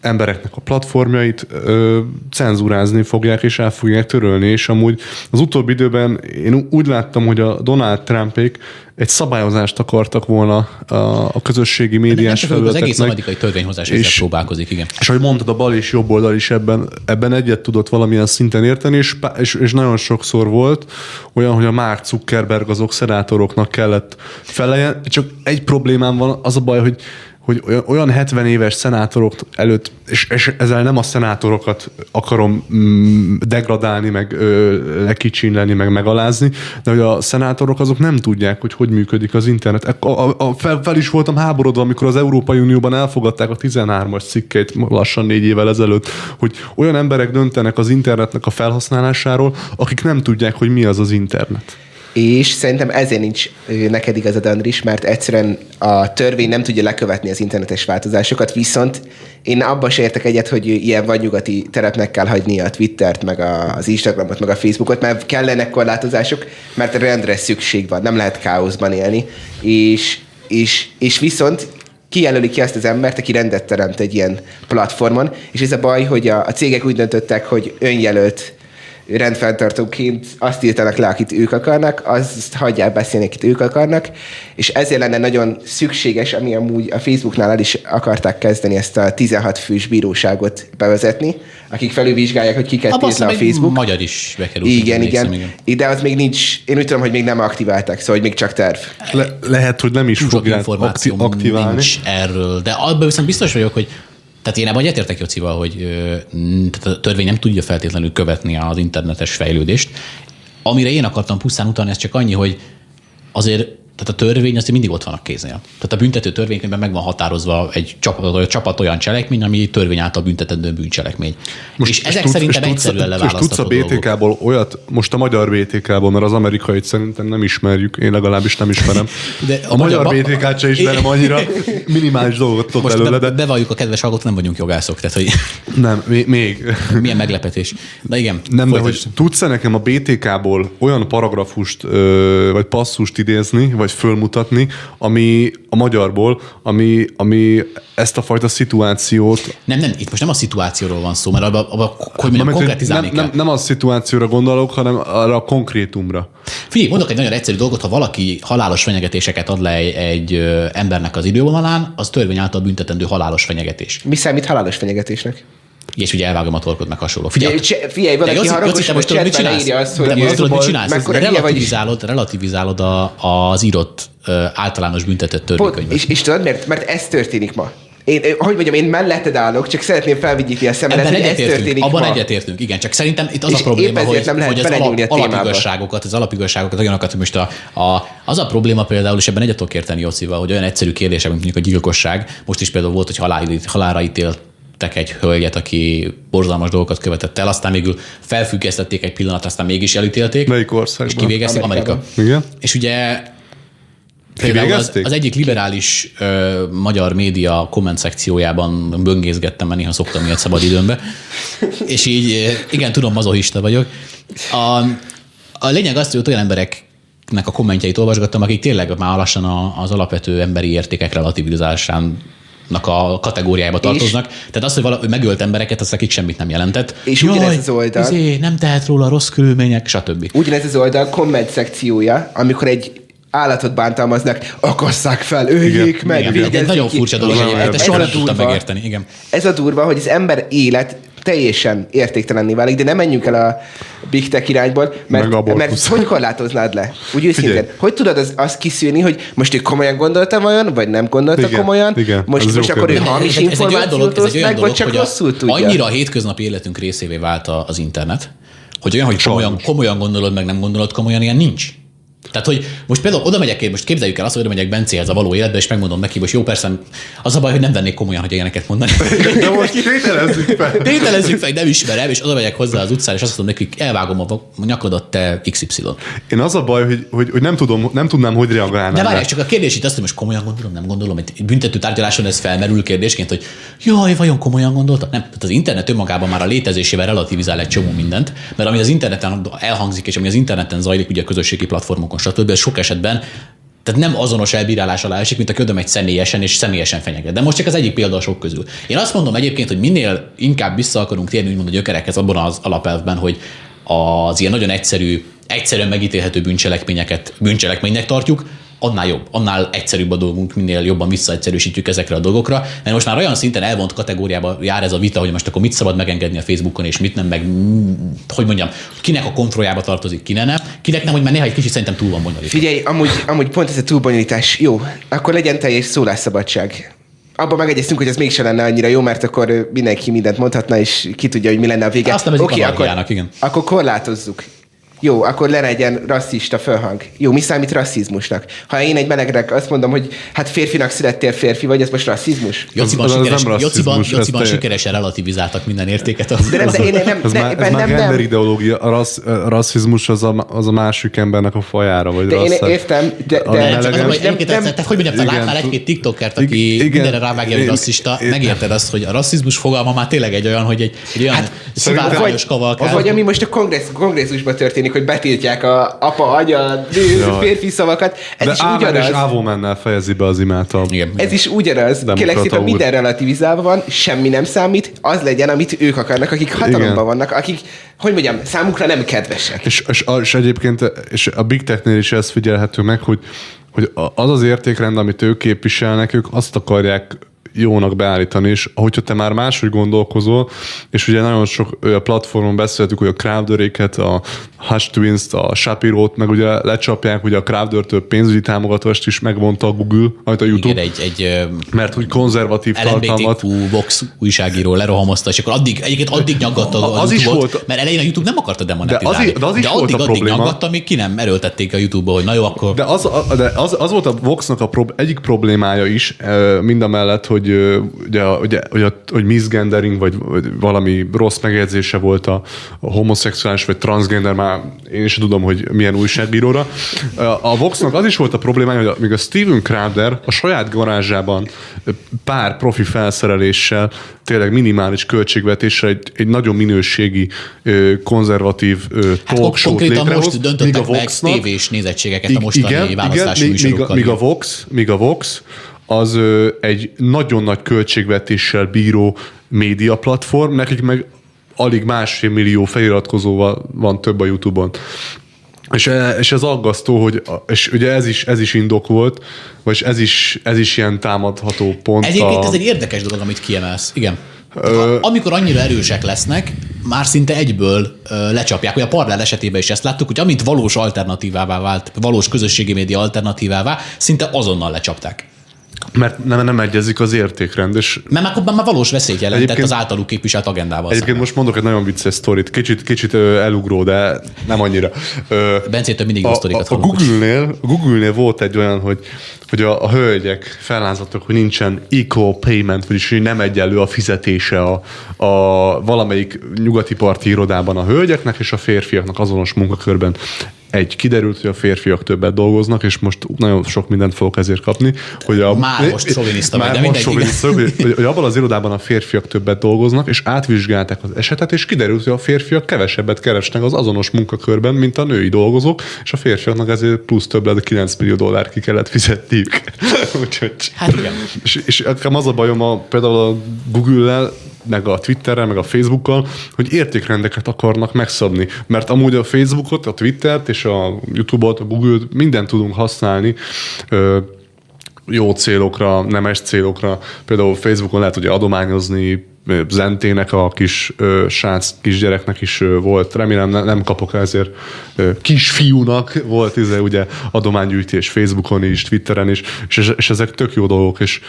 embereknek a platformjait ö, cenzúrázni fogják, és el fogják törölni, és amúgy az utóbbi időben én úgy láttam, hogy a Donald Trumpék egy szabályozást akartak volna a, a közösségi Nem médiás csak ők, az egész felületeknek. amerikai törvényhozás ezzel És- próbálkozik, igen. És ahogy mondtad, a bal és jobb oldal is ebben, ebben egyet tudott valamilyen szinten érteni, és, és, és nagyon sokszor volt olyan, hogy a Mark Zuckerberg azok szenátoroknak kellett feleljen. Csak egy problémám van, az a baj, hogy hogy olyan- olyan 70 éves szenátorok előtt, és, és ezzel nem a szenátorokat akarom mm, degradálni, meg ö, lekicsinleni, meg megalázni, de hogy a szenátorok azok nem tudják, hogy hogy működik az internet. A, a, a, fel, fel is voltam háborodva, amikor az Európai Unióban elfogadták a 13-as cikkeit lassan négy évvel ezelőtt, hogy olyan emberek döntenek az internetnek a felhasználásáról, akik nem tudják, hogy mi az az internet. És szerintem ezért nincs neked igazad, Andris, mert egyszerűen a törvény nem tudja lekövetni az internetes változásokat, viszont én abban se értek egyet, hogy ilyen vadnyugati terepnek kell hagyni a Twittert, meg az Instagramot, meg a Facebookot, mert kellenek korlátozások, mert rendre szükség van, nem lehet káoszban élni, és, és, és viszont kijelöli ki azt az embert, aki rendet teremt egy ilyen platformon, és ez a baj, hogy a, a cégek úgy döntöttek, hogy önjelölt rendfenntartóként azt írtanak le, akit ők akarnak, azt hagyják beszélni, akit ők akarnak, és ezért lenne nagyon szükséges, ami amúgy a Facebooknál el is akarták kezdeni ezt a 16 fős bíróságot bevezetni, akik felülvizsgálják, hogy kiket Abba a Facebook. magyar is bekerült. Igen, emlékszem, igen. De az még nincs, én úgy tudom, hogy még nem aktiválták, szóval hogy még csak terv. Le, lehet, hogy nem is fogják információ akti- aktiválni. nincs erről, de abban viszont biztos vagyok, hogy tehát én ebben egyetértek Jocival, hogy a törvény nem tudja feltétlenül követni az internetes fejlődést. Amire én akartam pusztán utalni, ez csak annyi, hogy azért tehát a törvény azért mindig ott van a kéznél. Tehát a büntető törvénykönyvben meg van határozva egy csapat, csapat olyan cselekmény, ami törvény által büntetendő bűncselekmény. Most, és ezek tudsz- szerintem és egyszerűen És tudsz a leválasztható. BTK-ból olyat, most a magyar BTK-ból, mert az amerikait szerintem nem ismerjük, én legalábbis nem ismerem. De a a, magyar magyar- BTK-t se ismerem annyira, minimális dolgot tudok Most előle, be, de bevalljuk a kedves hallgatók, nem vagyunk jogászok, tehát hogy nem, még, milyen meglepetés. De igen, Nem, de hogy tudsz-e nekem a BTK-ból olyan paragrafust vagy passzust idézni, vagy fölmutatni, ami a magyarból, ami, ami ezt a fajta szituációt Nem, nem, itt most nem a szituációról van szó, mert abban, abba, hogy mondjam, konkretizálni nem, kell. nem, nem a szituációra gondolok, hanem arra a konkrétumra. Figyelj, mondok egy nagyon egyszerű dolgot, ha valaki halálos fenyegetéseket ad le egy, egy embernek az idővonalán, az törvény által büntetendő halálos fenyegetés. Mi számít halálos fenyegetésnek? És ugye elvágom a torkod, meg hasonló. Figyelj, Figyelj, figyelj de valaki Joci, haragos, most hogy tudod, mit csinálsz? leírja azt, de hogy most tudod, mit csinálsz? Ezt hülye vagy relativizálod, relativizálod a, az írott általános büntetett törvénykönyvet. és, és tudod miért? Mert ez történik ma. Én, hogy mondjam, én melletted állok, csak szeretném felvigyítni a szemedet, Ebben hogy ez történik abban ma. egyetértünk, igen. Csak szerintem itt az És a probléma, hogy, nem lehet hogy az alap, alapigazságokat, az alapigazságokat, olyanokat, hogy most a, a, az a probléma például, és ebben egyet tudok érteni Jocival, hogy olyan egyszerű kérdések, mint mondjuk a gyilkosság, most is például volt, hogy halál, halálra ítélt egy hölgyet, aki borzalmas dolgokat követett el, aztán végül felfüggesztették egy pillanat, aztán mégis elítélték. Melyik országban? És kivégezték Amerika. Igen? És ugye például az, az egyik liberális ö, magyar média komment szekciójában böngészgettem, mert néha szoktam ilyet szabad időmbe. És így, igen, tudom, mazohista vagyok. A, a lényeg az, hogy olyan embereknek a kommentjeit olvasgattam, akik tényleg már lassan az alapvető emberi értékek relativizásának a kategóriájába tartoznak. Tehát az, hogy, vala, hogy megölt embereket, az nekik semmit nem jelentett. És ugyanez az oldal- Izé, nem tehet róla rossz körülmények, stb. Ugyanez az oldal komment szekciója, amikor egy állatot bántalmaznak, akasszák fel, öljék Igen, meg, igen. Igen, ez egy nagyon ki. furcsa dolog a ezt soha nem tudtam megérteni. Igen. Ez a durva, hogy az ember élet teljesen értéktelenné válik, de nem menjünk el a big tech irányból, Meg mert, mert hogy korlátoznád le? Úgy őszintén. Figyelj. Hogy tudod az, azt kiszűrni, hogy most ő komolyan gondolta vajon, vagy nem gondolta Igen, komolyan? igen, most most akkor ő kérdés. hamis Ez egy- ez információt oszt meg, vagy csak rosszul tudja? annyira a hétköznapi életünk részévé vált az internet, hogy olyan, hogy komolyan, komolyan gondolod, meg nem gondolod komolyan, ilyen nincs. Tehát, hogy most például oda megyek, én most képzeljük el azt, hogy oda megyek Bencéhez a való életbe, és megmondom neki, hogy jó, persze, az a baj, hogy nem vennék komolyan, hogy ilyeneket mondani. De most tételezzük fel. Tételezzük fel, hogy nem ismerem, és oda megyek hozzá az utcán, és azt mondom neki, elvágom a nyakadat, te XY. Én az a baj, hogy, hogy, hogy nem, tudom, nem tudnám, hogy reagálnám. De várják, csak a kérdés itt azt, hogy most komolyan gondolom, nem gondolom, egy büntető tárgyaláson ez felmerül kérdésként, hogy jaj, vajon komolyan gondolta? Nem, tehát az internet önmagában már a létezésével relativizál egy csomó mindent, mert ami az interneten elhangzik, és ami az interneten zajlik, ugye a közösségi platformokon, stb. ez sok esetben tehát nem azonos elbírálás alá esik, mint a ködöm egy személyesen és személyesen fenyeget. De most csak az egyik példa a sok közül. Én azt mondom egyébként, hogy minél inkább vissza akarunk térni, úgymond a gyökerekhez abban az alapelvben, hogy az ilyen nagyon egyszerű, egyszerűen megítélhető bűncselekményeket bűncselekménynek tartjuk, annál jobb, annál egyszerűbb a dolgunk, minél jobban visszaegyszerűsítjük ezekre a dolgokra. Mert most már olyan szinten elvont kategóriába jár ez a vita, hogy most akkor mit szabad megengedni a Facebookon, és mit nem, meg mm, hogy mondjam, kinek a kontrolljába tartozik, ki ne, kinek nem, hogy már néha egy kicsit szerintem túl van bonyolítva. Figyelj, amúgy, amúgy pont ez a túlbonyolítás. Jó, akkor legyen teljes szólásszabadság. Abban megegyeztünk, hogy ez mégsem lenne annyira jó, mert akkor mindenki mindent mondhatna, és ki tudja, hogy mi lenne a vége. Azt Oké, akkor, anarchiának, igen. akkor korlátozzuk. Jó, akkor legyen egy ilyen rasszista fölhang. Jó, mi számít rasszizmusnak? Ha én egy melegnek azt mondom, hogy hát férfinak születtél férfi vagy, ez most rasszizmus? Jociban, Az- az sikeres, nem rasszizmus, Jociban, Jociban te- sikeresen relativizáltak minden értéket. De nem, de én nem, Ez ne, már, ez már nem. gender ideológia, a, rassz, rasszizmus az a, az a másik embernek a fajára, vagy De én rasszá. értem, de, A de Nem, csak az, hogy egyébként, nem- tehát, hogy mondjam, láttál egy-két TikTokert, aki igen. mindenre rávágja, hogy Én- rasszista, én- megérted azt, hogy a rasszizmus fogalma már tényleg egy olyan, hogy egy, egy olyan hát, szivárványos vagy, kavalkád. vagy ami most a kongresszus, kongresszusban történik, történik, hogy betiltják a apa, anya, nő, Jaj. férfi szavakat. Ez De is Ámen és ugyanaz. Ávómennel fejezi be az imát a... Igen. Ez is ugyanaz. Kérlek szépen minden relativizálva van, semmi nem számít, az legyen, amit ők akarnak, akik hatalomban Igen. vannak, akik, hogy mondjam, számukra nem kedvesek. És, és, és egyébként és a Big Technél is ez figyelhető meg, hogy, hogy az az értékrend, amit ők képviselnek, ők azt akarják jónak beállítani, és hogyha te már máshogy gondolkozol, és ugye nagyon sok platformon beszéltük, hogy a Crowderéket, a Hush Twins-t, a Shapiro-t, meg ugye lecsapják, ugye a Crowder-től pénzügyi támogatást is megvonta a Google, majd a YouTube, Igen, egy, egy mert úgy konzervatív tartalmat Vox újságíró lerohamozta, és akkor addig, egyébként addig nyaggatta a, Az is volt- mert elején a YouTube nem akarta demonetizálni. De az de az is volt addig, a addig probléma. nyaggatta, míg ki nem erőltették a YouTube-ba, hogy na jó, akkor De az, de az, az volt a Voxnak a prob- egyik problémája is, ö, mind a mellett, hogy ugye, ugye, hogy, a, hogy misgendering, vagy, vagy valami rossz megjegyzése volt a, a homoszexuális, vagy transgender, már én is tudom, hogy milyen újságíróra. A Voxnak az is volt a problémája, hogy a- még a Steven Crowder a saját garázsában pár profi felszereléssel, tényleg minimális költségvetéssel egy, egy nagyon minőségi, konzervatív hát talk show-t létrehoz, most döntöttek a meg Voxnak- tévés nézettségeket a mostani választási míg, míg, a, műsorokkal. míg, a Vox, míg a Vox az ö, egy nagyon nagy költségvetéssel bíró média platform, nekik meg alig másfél millió feliratkozóval van több a YouTube-on. És, e- és ez aggasztó, hogy, és ugye ez is, ez is indok volt, vagy ez is, ez is ilyen támadható pont. Egyébként a, ez egy érdekes dolog, amit kiemelsz. Igen. Ö... Amikor annyira erősek lesznek, már szinte egyből lecsapják. Ugye a Parler esetében is ezt láttuk, hogy amint valós alternatívává vált, valós közösségi média alternatívává, szinte azonnal lecsapták. Mert nem, nem egyezik az értékrend, és Mert akkor már valós veszélyt jelentett Egyébként- az általuk képviselt agendával Egyébként szemben. most mondok egy nagyon vicces sztorit, kicsit, kicsit elugró, de nem annyira. Bencétől mindig jó a, a, sztorikat a hallunk. Google-nél, a Google-nél volt egy olyan, hogy, hogy a, a hölgyek fellázadtak, hogy nincsen equal payment, vagyis hogy nem egyenlő a fizetése a, a valamelyik nyugati parti irodában a hölgyeknek és a férfiaknak azonos munkakörben. Egy, kiderült, hogy a férfiak többet dolgoznak, és most nagyon sok mindent fogok ezért kapni. Hogy a, Már most soviniszta vagy, Már de most mindegy, soviniszta, hogy, hogy, abban az irodában a férfiak többet dolgoznak, és átvizsgálták az esetet, és kiderült, hogy a férfiak kevesebbet keresnek az azonos munkakörben, mint a női dolgozók, és a férfiaknak ezért plusz többlet 9 millió dollár ki kellett fizetniük. Úgyhogy... Hát igen. És, és az a bajom a, például a Google-lel, meg a Twitterrel, meg a Facebookkal, hogy értékrendeket akarnak megszabni. Mert amúgy a Facebookot, a Twittert és a YouTube-ot, a Google-t mindent tudunk használni, jó célokra, nemes célokra. Például Facebookon lehet ugye adományozni, Zentének a kis ö, srác kisgyereknek is ö, volt, remélem ne, nem kapok ezért ö, kisfiúnak. Volt izé, ugye adománygyűjtés Facebookon is, Twitteren is, és, és, ezek tök jó dolgok, és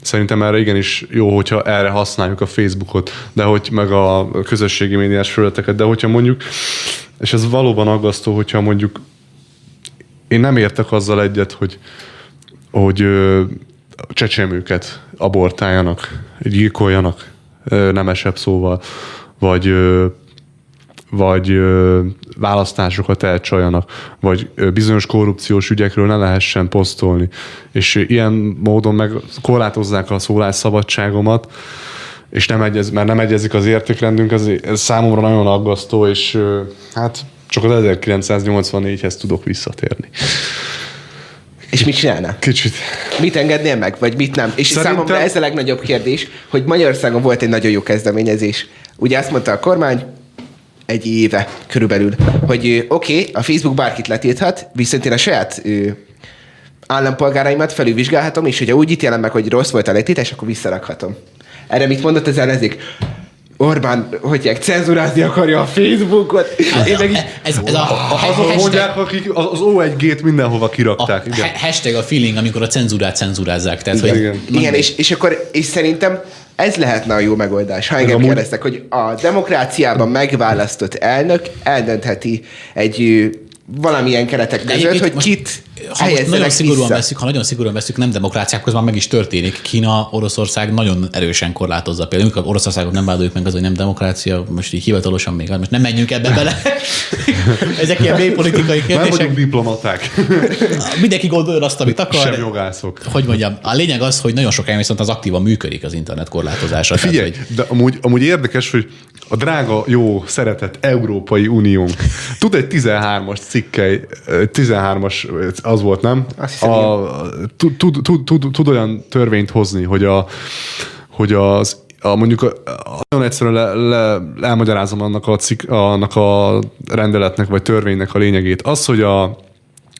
szerintem erre igenis jó, hogyha erre használjuk a Facebookot, de hogy meg a közösségi médiás felületeket, de hogyha mondjuk, és ez valóban aggasztó, hogyha mondjuk én nem értek azzal egyet, hogy hogy ö, csecsemőket abortáljanak, gyilkoljanak nemesebb szóval, vagy vagy választásokat elcsaljanak, vagy bizonyos korrupciós ügyekről ne lehessen posztolni. És ilyen módon meg korlátozzák a szólásszabadságomat, és nem egyez, mert nem egyezik az értékrendünk, ez, ez számomra nagyon aggasztó, és hát csak az 1984-hez tudok visszatérni. És mit csinálna? Kicsit. Mit engednél meg, vagy mit nem? És Szerintem- számomra ez a legnagyobb kérdés, hogy Magyarországon volt egy nagyon jó kezdeményezés. Ugye azt mondta a kormány, egy éve körülbelül, hogy oké, okay, a Facebook bárkit letilthat, viszont én a saját ö, állampolgáraimat felülvizsgálhatom, és hogyha úgy ítélem meg, hogy rossz volt a letiltás, akkor visszarakhatom. Erre mit mondott az ellenzék? Orbán, hogy cenzurázni akarja a Facebookot. Én meg így, Ez, ez a, a, a Azok mondják, akik az O1G-t mindenhova a kirakták. igen. ha- hashtag a feeling, amikor a cenzúrát cenzurázzák. Tehát, Igen, hogy igen. Igen, és, és akkor és szerintem ez lehetne a jó megoldás. Ha engem kérdeztek, hogy a demokráciában megválasztott elnök eldöntheti egy valamilyen keretek között, hogy kit ha most nagyon szigorúan veszük, ha nagyon szigorúan veszük, nem demokráciák, közben meg is történik. Kína, Oroszország nagyon erősen korlátozza. Például amikor Oroszországot nem vádoljuk meg az, hogy nem demokrácia, most így hivatalosan még, most nem menjünk ebbe bele. Ezek ilyen mély politikai kérdések. Nem vagyunk diplomaták. Mindenki gondolja azt, amit akar. Sem jogászok. Hogy mondjam, a lényeg az, hogy nagyon sok helyen viszont az aktívan működik az internet korlátozása. Figyelj, tehát, hogy... de amúgy, amúgy érdekes, hogy a drága, jó, szeretett Európai Uniónk tud egy 13-as cikkely, 13-as, az volt, nem? tud, tud, tud, tud, tud olyan törvényt hozni, hogy a hogy az a, mondjuk a, nagyon egyszerűen le, le, elmagyarázom annak a, cik, annak a rendeletnek vagy törvénynek a lényegét. Az, hogy a,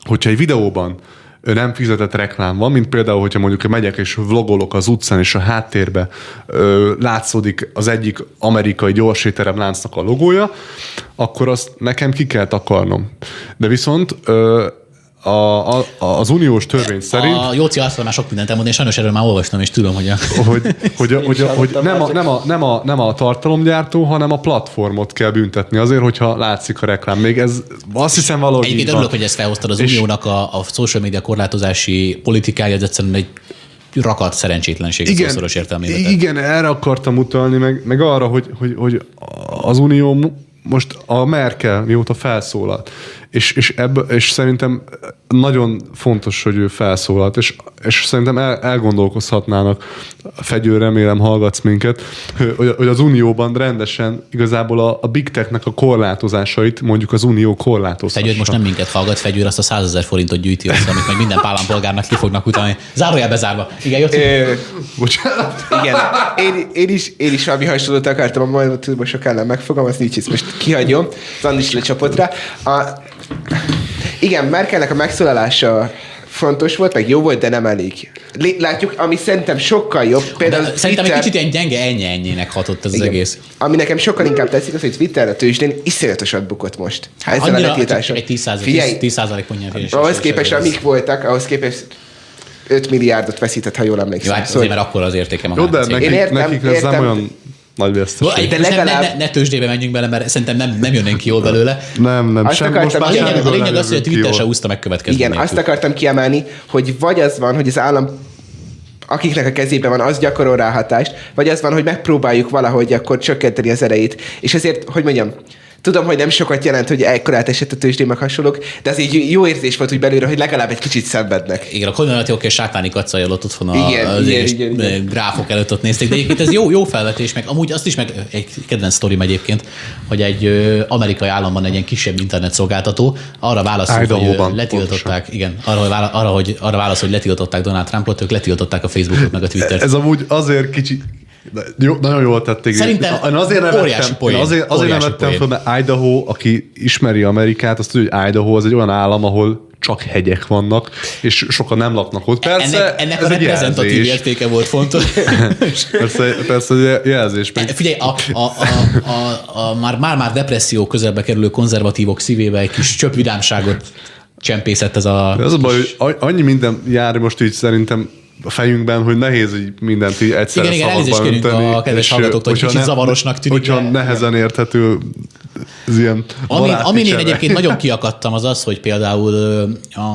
hogyha egy videóban nem fizetett reklám van, mint például, hogyha mondjuk megyek és vlogolok az utcán, és a háttérbe ö, látszódik az egyik amerikai gyorséterem láncnak a logója, akkor azt nekem ki kell takarnom. De viszont ö, a, a, az uniós törvény szerint... A Jóci azt már sok mindent elmondani, és sajnos erről már olvastam, és tudom, hogy a... Hogy, hogy, hogy, hogy, hogy nem, a, nem, a, nem, a, nem a tartalomgyártó, hanem a platformot kell büntetni azért, hogyha látszik a reklám. Még ez azt hiszem valahogy Egyébként örülök, hogy ezt felhoztad az és uniónak a, a social media korlátozási politikája, ez egyszerűen egy rakat szerencsétlenség igen, szószoros értelmében. Igen, erre akartam utalni, meg, meg arra, hogy, hogy, hogy az unió most a Merkel mióta felszólalt, és, és, ebb, és szerintem nagyon fontos, hogy ő felszólalt, és, és szerintem el, elgondolkozhatnának, Fegyő, remélem hallgatsz minket, hogy, hogy az Unióban rendesen igazából a, a Big Tech-nek a korlátozásait mondjuk az Unió korlátozhassa. Fegyőr most nem minket hallgat, Fegyőr azt a 100 ezer forintot gyűjti azt, amit meg minden állampolgárnak ki fognak utáni. Zárójel bezárva. Igen, jött. Bocsánat. Igen, én, én, is, én is valami hasonlót akartam a majd tudósok ellen megfogalmazni, így most kihagyom. Zan is lecsapott rá. A, igen, Merkelnek a megszólalása fontos volt, meg jó volt, de nem elég. Látjuk, ami szerintem sokkal jobb. Például de szerintem Twitter... egy kicsit ilyen gyenge ennyi ennyinek hatott ez Igen. az egész. Ami nekem sokkal inkább tetszik, az, hogy Twitter a tőzsdén iszonyatosat bukott most. Hát ezzel annyira, a letiltáson. Egy 10 Figyelj, 10 mondja. Ahhoz képest, amik voltak, ahhoz képest 5 milliárdot veszített, ha jól emlékszem. Jó, hát szóval... azért, mert akkor az értéke Jó, de nekik, én értem, nekik ez értem, nem olyan nagy veszteség. De legalább... ne, ne, ne tőzsdébe menjünk bele, mert szerintem nem, nem jönnénk ki jól belőle. Nem, nem. Azt sem, akartam, most lényeg, a lényeg az, hogy a Twitter se úszta meg következő. Igen, azt akartam kiemelni, hogy vagy az van, hogy az állam akiknek a kezében van, az gyakorol rá hatást, vagy az van, hogy megpróbáljuk valahogy akkor csökkenteni az erejét. És ezért, hogy mondjam, Tudom, hogy nem sokat jelent, hogy ekkorát esett a tőzsdén meg hasonlók, de az így jó érzés volt, hogy belőle, hogy legalább egy kicsit szenvednek. Igen, a konnotációk és sátáni kacajal ott otthon a, igen, az igen, igen, igen. gráfok előtt ott nézték, de egyébként ez jó, jó felvetés, meg amúgy azt is meg egy kedvenc sztorim egyébként, hogy egy amerikai államban egy ilyen kisebb internet szolgáltató arra válaszol, hogy letiltották, pontosan. igen, arra, hogy, arra, hogy arra válaszol, hogy letiltották Donald Trumpot, ők letiltották a Facebookot meg a Twittert. Ez amúgy azért kicsit jó, nagyon jól tették. Szerintem én azért nem vettem, poén. azért, azért nem vettem föl, mert Idaho, aki ismeri Amerikát, azt tudja, hogy Idaho az egy olyan állam, ahol csak hegyek vannak, és sokan nem laknak ott. Persze, ennek, ennek a reprezentatív jelzés. értéke volt fontos. persze, persze jelzés. Meg... Figyelj, a, a, a, a, a, már, már, már depresszió közelbe kerülő konzervatívok szívébe egy kis csöpvidámságot csempészett ez a... De az a baj, hogy annyi minden jár most így szerintem a fejünkben, hogy nehéz így mindent így egyszerre igen, igen, szavakba önteni. a kedves hallgatóktól, hogy kicsit ne, zavarosnak tűnik. Hogyha nehezen érthető ez ilyen Ami, amin én egyébként nagyon kiakadtam, az az, hogy például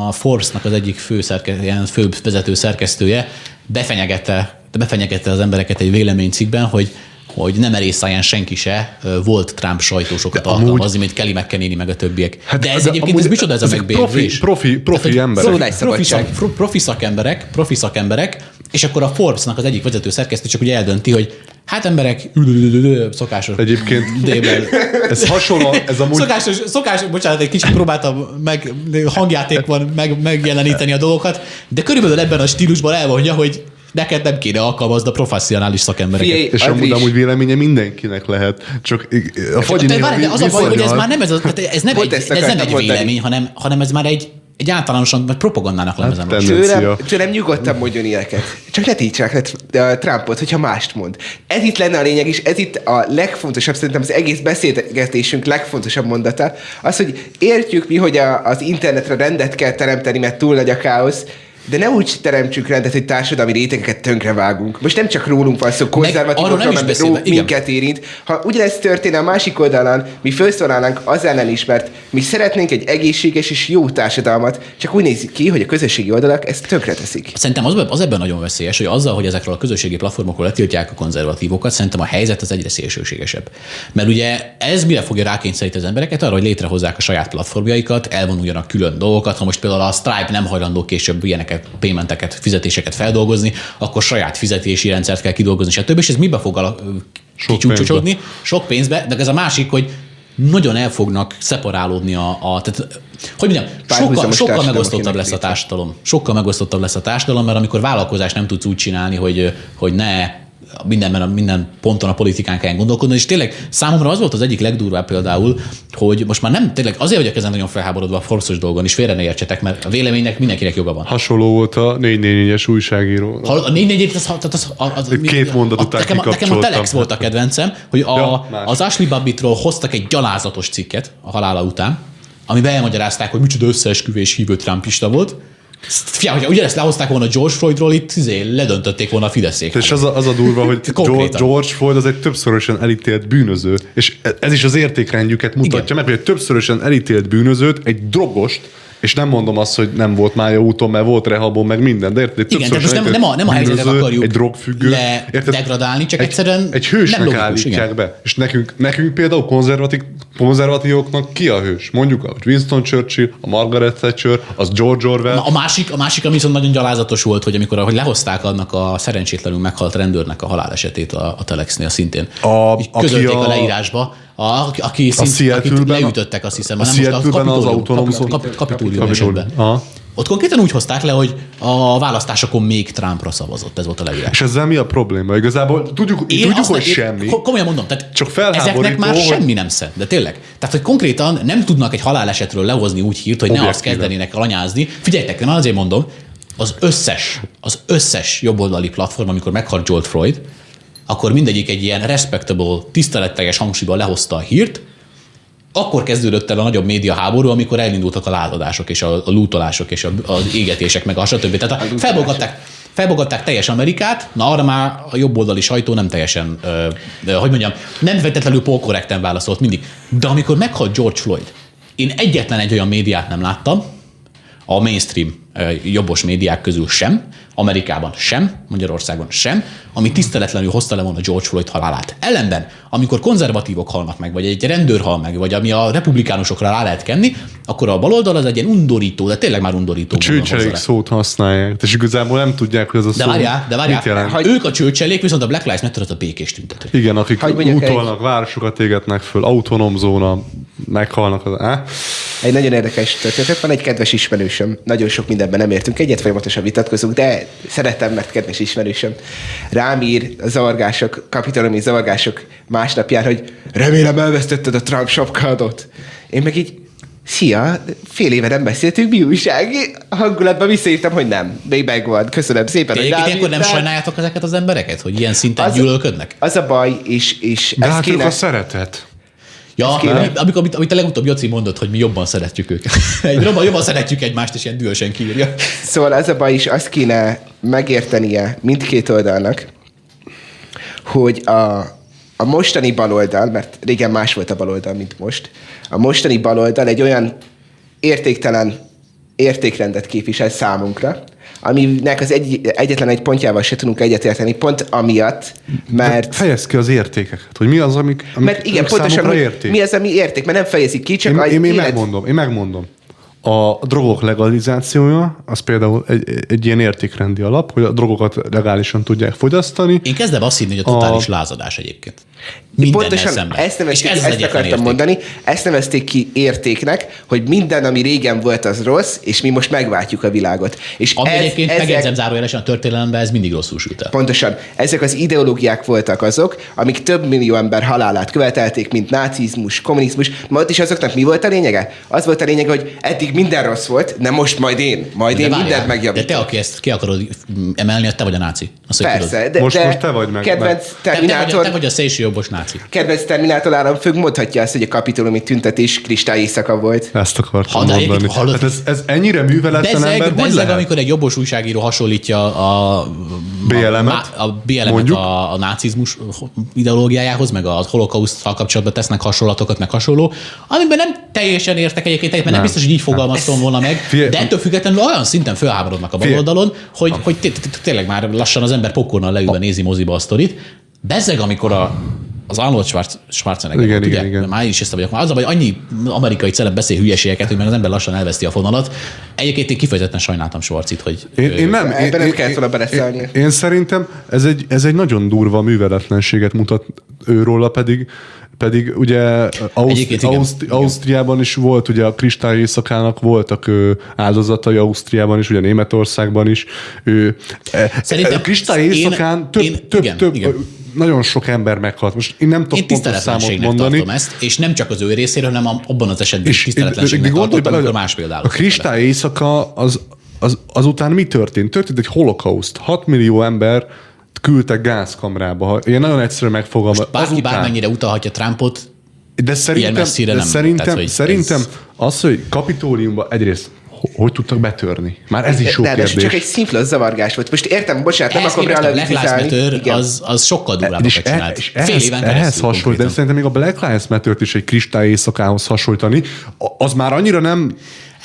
a Forbes-nak az egyik fő, szerke, ilyen fő vezető szerkesztője befenyegette, befenyegette az embereket egy véleménycikkben, hogy hogy nem merészállján senki se volt Trump sajtósokat amúgy... alkalmazni, mint Kelly McKenney meg a többiek. Hát, de ez de egyébként, ez micsoda ez a megbélyegzés? Profi, profi, profi emberek. Profi, szak, profi, szakemberek, profi szakemberek, és akkor a Forbes-nak az egyik vezető szerkesztő csak ugye eldönti, hogy Hát emberek, szokásos. Egyébként dében. ez hasonló, ez amúgy... Szokásos, szokásos, bocsánat, egy kicsit próbáltam meg, hangjátékban meg, megjeleníteni a dolgokat, de körülbelül ebben a stílusban elmondja, hogy neked nem kéne alkalmazni a professzionális szakembereket. Fié, és amúgy, amúgy véleménye mindenkinek lehet. Csak a fagyi de, várj, de az a baj, hogy ez már nem, ez, a, ez nem egy, ez nem egy vélemény, hanem, hanem ez már egy, egy általánosan vagy propagandának hát, lemezem. Tőlem, tőlem nyugodtan mondjon ilyeneket. Csak ne títsák le Trumpot, hogyha mást mond. Ez itt lenne a lényeg, és ez itt a legfontosabb, szerintem az egész beszélgetésünk legfontosabb mondata, az, hogy értjük mi, hogy a, az internetre rendet kell teremteni, mert túl nagy a káosz, De ne úgy teremtsük rendet, hogy társadalmi rétegeket tönkrevágunk. Most nem csak rólunk van szó, konzervatívokról, beszélve, ró, minket érint. Ha ugyanezt történne a másik oldalon, mi felszólalnánk az ellen is, mert mi szeretnénk egy egészséges és jó társadalmat, csak úgy nézik ki, hogy a közösségi oldalak ezt tönkreteszik. Szerintem az, az ebben nagyon veszélyes, hogy azzal, hogy ezekről a közösségi platformokról letiltják a konzervatívokat, szerintem a helyzet az egyre szélsőségesebb. Mert ugye ez mire fogja rákényszeríteni az embereket arra, hogy létrehozzák a saját platformjaikat, elvonuljanak külön dolgokat. Ha most például a Stripe nem hajlandó később ilyeneket, paymenteket, fizetéseket feldolgozni, akkor saját fizetési rendszert kell kidolgozni, stb. És ez mibe fog ala- Sok kicsúcsosodni? Sok pénzbe, de ez a másik, hogy nagyon el fognak szeparálódni a, a tehát, hogy mondjam, sokkal, sokkal megosztottabb lesz a társadalom. Sokkal megosztottabb lesz a társadalom, mert amikor vállalkozás nem tudsz úgy csinálni, hogy, hogy ne mindenben, minden ponton a politikán kell gondolkodni, és tényleg számomra az volt az egyik legdurvább például, hogy most már nem, tényleg azért vagyok ezen nagyon felháborodva a Forbes dolgon, és félre ne értsetek, mert a véleménynek mindenkinek joga van. Hasonló volt a 444-es újságíró. Ha a 4 4 az, az, az, az, Két mondat után nekem, nekem a. Telex volt a kedvencem, hogy a, Ja, más. az Ashley Babbittról hoztak egy gyalázatos cikket a halála után, amiben elmagyarázták, hogy micsoda összeesküvés hívő trumpista volt. Fia, hogyha ugyanezt lehozták volna George Floydról, itt izé, ledöntötték volna a Fideszék. És az a, az a durva, hogy George, Floyd az egy többszörösen elítélt bűnöző. És e- ez is az értékrendjüket mutatja Igen. meg, hogy egy többszörösen elítélt bűnözőt, egy drogost, és nem mondom azt, hogy nem volt mája úton, mert volt rehabon, meg minden, de érted? Igen, tehát most nem, nem, a, nem a helyzetet akarjuk egy drogfüggő, le érted? degradálni, csak egy, egyszerűen egy hősnek nem logikus, állítják igen. be. És nekünk, nekünk például konzervatív, konzervatívoknak ki a hős? Mondjuk a Winston Churchill, a Margaret Thatcher, az George Orwell. Na, a másik, a másik, ami viszont nagyon gyalázatos volt, hogy amikor hogy lehozták annak a szerencsétlenül meghalt rendőrnek a halálesetét a, a Telexnél szintén. A- Így közölték a, a- leírásba, a, aki, szint, akit Seattle-ben- leütöttek, azt hiszem, a hanem most Seattle-ben az autonóm kap- zón- kap- Kapitolium Kapitolium. esetben. Aha. Ott konkrétan úgy hozták le, hogy a választásokon még Trumpra szavazott, ez volt a leírás. És ezzel mi a probléma? Igazából tudjuk, tudjuk azt hogy nem- én semmi. ko- Komolyan mondom, tehát Csak ezeknek már hogy- semmi nem szent, de tényleg. Tehát, hogy konkrétan nem tudnak egy halálesetről lehozni úgy hírt, hogy ne azt Objektíven. kezdenének alanyázni. Figyeljetek, már azért mondom, az összes, az összes jobboldali platform, amikor meghalt George Floyd, akkor mindegyik egy ilyen respectable, tiszteletteljes hangsúlyban lehozta a hírt, akkor kezdődött el a nagyobb média háború, amikor elindultak a lázadások és a, a lútolások és a, az égetések, meg a stb. Tehát a, felbogatták, felbogatták teljes Amerikát, na arra már a jobboldali sajtó nem teljesen, ö, ö, hogy mondjam, nem feltétlenül polkorrekten válaszolt mindig. De amikor meghalt George Floyd, én egyetlen egy olyan médiát nem láttam, a mainstream jobbos médiák közül sem, Amerikában sem, Magyarországon sem, ami tiszteletlenül hozta le volna George Floyd halálát. Ellenben, amikor konzervatívok halnak meg, vagy egy rendőr hal meg, vagy ami a republikánusokra rá lehet kenni, akkor a baloldal az egy ilyen undorító, de tényleg már undorító. hozza Csőcselék szót használják, és igazából nem tudják, hogy ez a De szó várjál, de mit várjál, jelent. Hagy- ők a csőcselék, viszont a Black Lives Matter az a békés tüntető. Igen, akik mondjak útolnak, városokat égetnek föl, autonóm zóna, meghalnak. Az, á? Egy nagyon érdekes történet. Van egy kedves ismerősöm. Nagyon sok mindenben nem értünk egyet, folyamatosan vitatkozunk, de szeretem, mert kedves ismerősöm. Rám ír a zavargások, kapitalomi zavargások másnapján, hogy remélem elvesztetted a Trump sapkádot. Én meg így, Szia, fél éve nem beszéltünk, mi újság? A hangulatban visszaírtam, hogy nem. Még megvan. Köszönöm szépen, De hogy ilyenkor nem sajnáljátok ezeket az embereket, hogy ilyen szinten Az- gyűlölködnek? Az a baj, és, és De ezt hát kéne... a szeretet. Ja, amikor, amit, amit a legutóbb Joci mondott, hogy mi jobban szeretjük őket. Egy jobban, jobban szeretjük egymást, és ilyen dühösen kiírja. Szóval az a baj is, azt kéne megértenie mindkét oldalnak, hogy a, a mostani baloldal, mert régen más volt a baloldal, mint most, a mostani baloldal egy olyan értéktelen értékrendet képvisel számunkra, aminek az egy, egyetlen egy pontjával se tudunk egyetérteni, pont amiatt, mert... Fejezd ki az értékeket, hogy mi az, amik, amik Mert igen, pontosan, érték. mi az, ami érték, mert nem fejezik ki, csak Én, az én, én élet- megmondom, én megmondom. A drogok legalizációja, az például egy, egy ilyen értékrendi alap, hogy a drogokat legálisan tudják fogyasztani. Én kezdem azt hinni, hogy a totális lázadás egyébként. Én Mindennel Pontosan szemben. ezt, nevezték, És ez ezt akartam érték. mondani, ezt nevezték ki értéknek, hogy minden, ami régen volt, az rossz, és mi most megváltjuk a világot. És Ami ez, egyébként ezek, megjegyzem zárójelesen a történelemben, ez mindig rosszul sült el. Pontosan. Ezek az ideológiák voltak azok, amik több millió ember halálát követelték, mint nácizmus, kommunizmus. Ma ott is azoknak mi volt a lényege? Az volt a lényege, hogy eddig minden rossz volt, de most majd én, majd én várjál, mindent de megjavítok. te, aki ezt ki akarod emelni, te vagy a náci. Azt, hogy tudod. Persze, de, Most- de most te vagy meg- kedvenc Te, te, vagy, te vagy a szélső jobbos náci. Kedvenc Terminátor államfők mondhatja azt, hogy a kapitolumi tüntetés kristály éjszaka volt. Ezt akartam Ha, de mondani. egyébként hallod- Hát ez, ez ennyire műveletlen ember, Bezeg, hogy bezeg lehet? amikor egy jobbos újságíró hasonlítja a BLM-et, a, a mondjuk. a, a nácizmus ideológiájához, meg a holokauszttal kapcsolatban tesznek hasonlatokat, meg hasonló, amiben nem teljesen értek egyébként, mert nem Nem. biztos, hogy így fogalmaztam volna meg, de ettől függetlenül olyan szinten fölháborodnak a baloldalon, hogy, hogy té- té- tényleg már lassan az ember popcornnal leülve nézi moziba a sztorit. Bezzeg, amikor a az Arnold Schwarz, Schwarzenegger, Igen, volt, igen, ugye? igen. Már én is ezt vagyok. Már az a baj, annyi amerikai celeb beszél hülyeségeket, hogy már az ember lassan elveszti a fonalat. Egyébként én kifejezetten sajnáltam Schwarzit, hogy Én, én nem. Ebben én, nem én, kellett volna beleszállni. Én, én szerintem ez egy, ez egy nagyon durva műveletlenséget mutat őróla, pedig pedig ugye Auszt, Egyébként igen. Auszt, Igen. Ausztriában is volt, ugye a kristály éjszakának voltak ö, áldozatai Ausztriában is, ugye Németországban is. Ő, e, Szerintem a kristály éjszakán több, én- több, igen, több, igen. nagyon sok ember meghalt. Most én nem tudok pontos számot mondani. tartom ezt, és nem csak az ő részéről, hanem abban az esetben is És tiszteletlenségnek tartottam, bele, amikor más például. A kristály éjszaka az, az, azután mi történt? Történt egy holokauszt. 6 millió ember küldtek gázkamrába. Ilyen nagyon egyszerűen megfogalmaz. Bárki bármennyire utalhatja Trumpot, de szerintem, de nem. szerintem, Tehát, hogy szerintem ez- az, hogy kapitóliumba egyrészt ho- hogy tudtak betörni? Már ez is jó Ráadásul kérdés. csak egy szimplós zavargás volt. Most értem, bocsánat, nem akarom képest a Black Lives. Matter az, az sokkal durvábbat és, e, és Fél ehhez, éven ehhez hasonlít, de szerintem még a Black Lives Matter-t is egy kristály éjszakához hasonlítani, az már annyira nem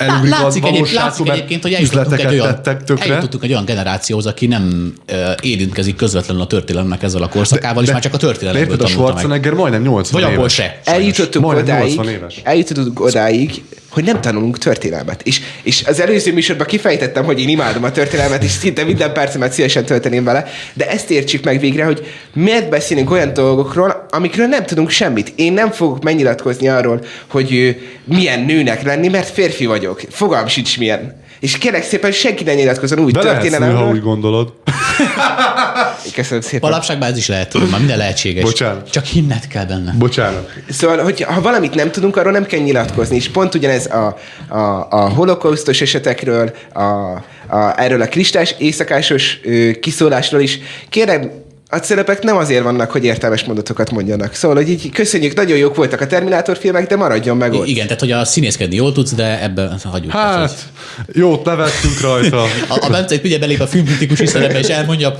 elugrik az Látszik, valóságba, látszik egyébként, hogy eljutottunk egy, olyan, tettek tökre. eljutottunk egy olyan generációhoz, aki nem érintkezik közvetlenül a történelemnek ezzel a korszakával, és már csak a de történelemből érted, a tanulta meg. Schwarzenegger majdnem 80 Vagy abból éves. se. sajnos. eljutottunk odáig, 80 éves. eljutottunk odáig, hogy nem tanulunk történelmet. És, és az előző műsorban kifejtettem, hogy én imádom a történelmet, és szinte minden percemet szívesen tölteném vele, de ezt értsük meg végre, hogy miért beszélünk olyan dolgokról, amikről nem tudunk semmit. Én nem fogok megnyilatkozni arról, hogy milyen nőnek lenni, mert férfi vagyok. Fogalm sincs milyen. És kérlek szépen, senki ne nyilatkozzon úgy De lehetsz nő, ha úgy gondolod. Köszönöm szépen. Manapságban ez is lehet, tudom, már minden lehetséges. Bocsánat. Csak hinned kell benne. Bocsánat. Szóval, hogy ha valamit nem tudunk, arról nem kell nyilatkozni. És pont ugyanez a, a, a holokausztos esetekről, a, a, erről a kristás éjszakásos ö, kiszólásról is. Kérem, a szerepek nem azért vannak, hogy értelmes mondatokat mondjanak. Szóval, hogy így köszönjük, nagyon jók voltak a Terminátor filmek, de maradjon meg ott. Igen, tehát hogy a színészkedni jól tudsz, de ebben hagyjuk. Tehát, hogy- Hát, jót nevettünk rajta. A, a Bence ugye belép a filmkritikus szerepe, és elmondja,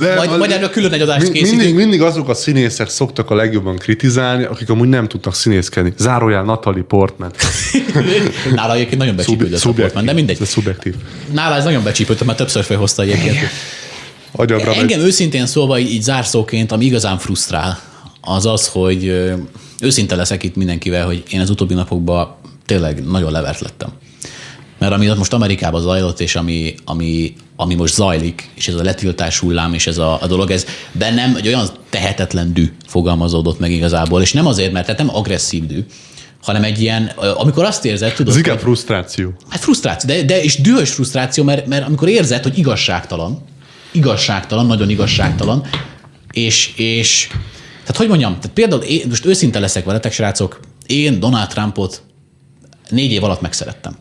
De majd, az- majd erről külön egy adást készítünk. mindig, mindig azok a színészek szoktak a legjobban kritizálni, akik amúgy nem tudtak színészkedni. Zárójel Natalie Portman. Nála egyébként nagyon becsípődött a Szubjektív. Portman, de mindegy. Ez szubjektív. Nála ez nagyon becsípődött, mert többször felhozta egyébként. Agyabra megy. Engem őszintén szólva így, így zárszóként, ami igazán frusztrál, az az, hogy őszinte leszek itt mindenkivel, hogy én az utóbbi napokban tényleg nagyon levert lettem. Mert ami ott most Amerikában zajlott, és ami, ami, ami most zajlik, és ez a letiltás hullám, és ez a, a dolog, ez bennem egy olyan tehetetlen dű fogalmazódott meg igazából, és nem azért, mert tehát nem agresszív dű, hanem egy ilyen, amikor azt érzed, tudod, Ez hogy- frusztráció. Hát frusztráció, de, de és dühös frusztráció, mert, mert amikor érzed, hogy igazságtalan, igazságtalan, nagyon igazságtalan, és, és tehát hogy mondjam, tehát például én, most őszinte leszek veletek, srácok, én Donald Trumpot négy év alatt megszerettem.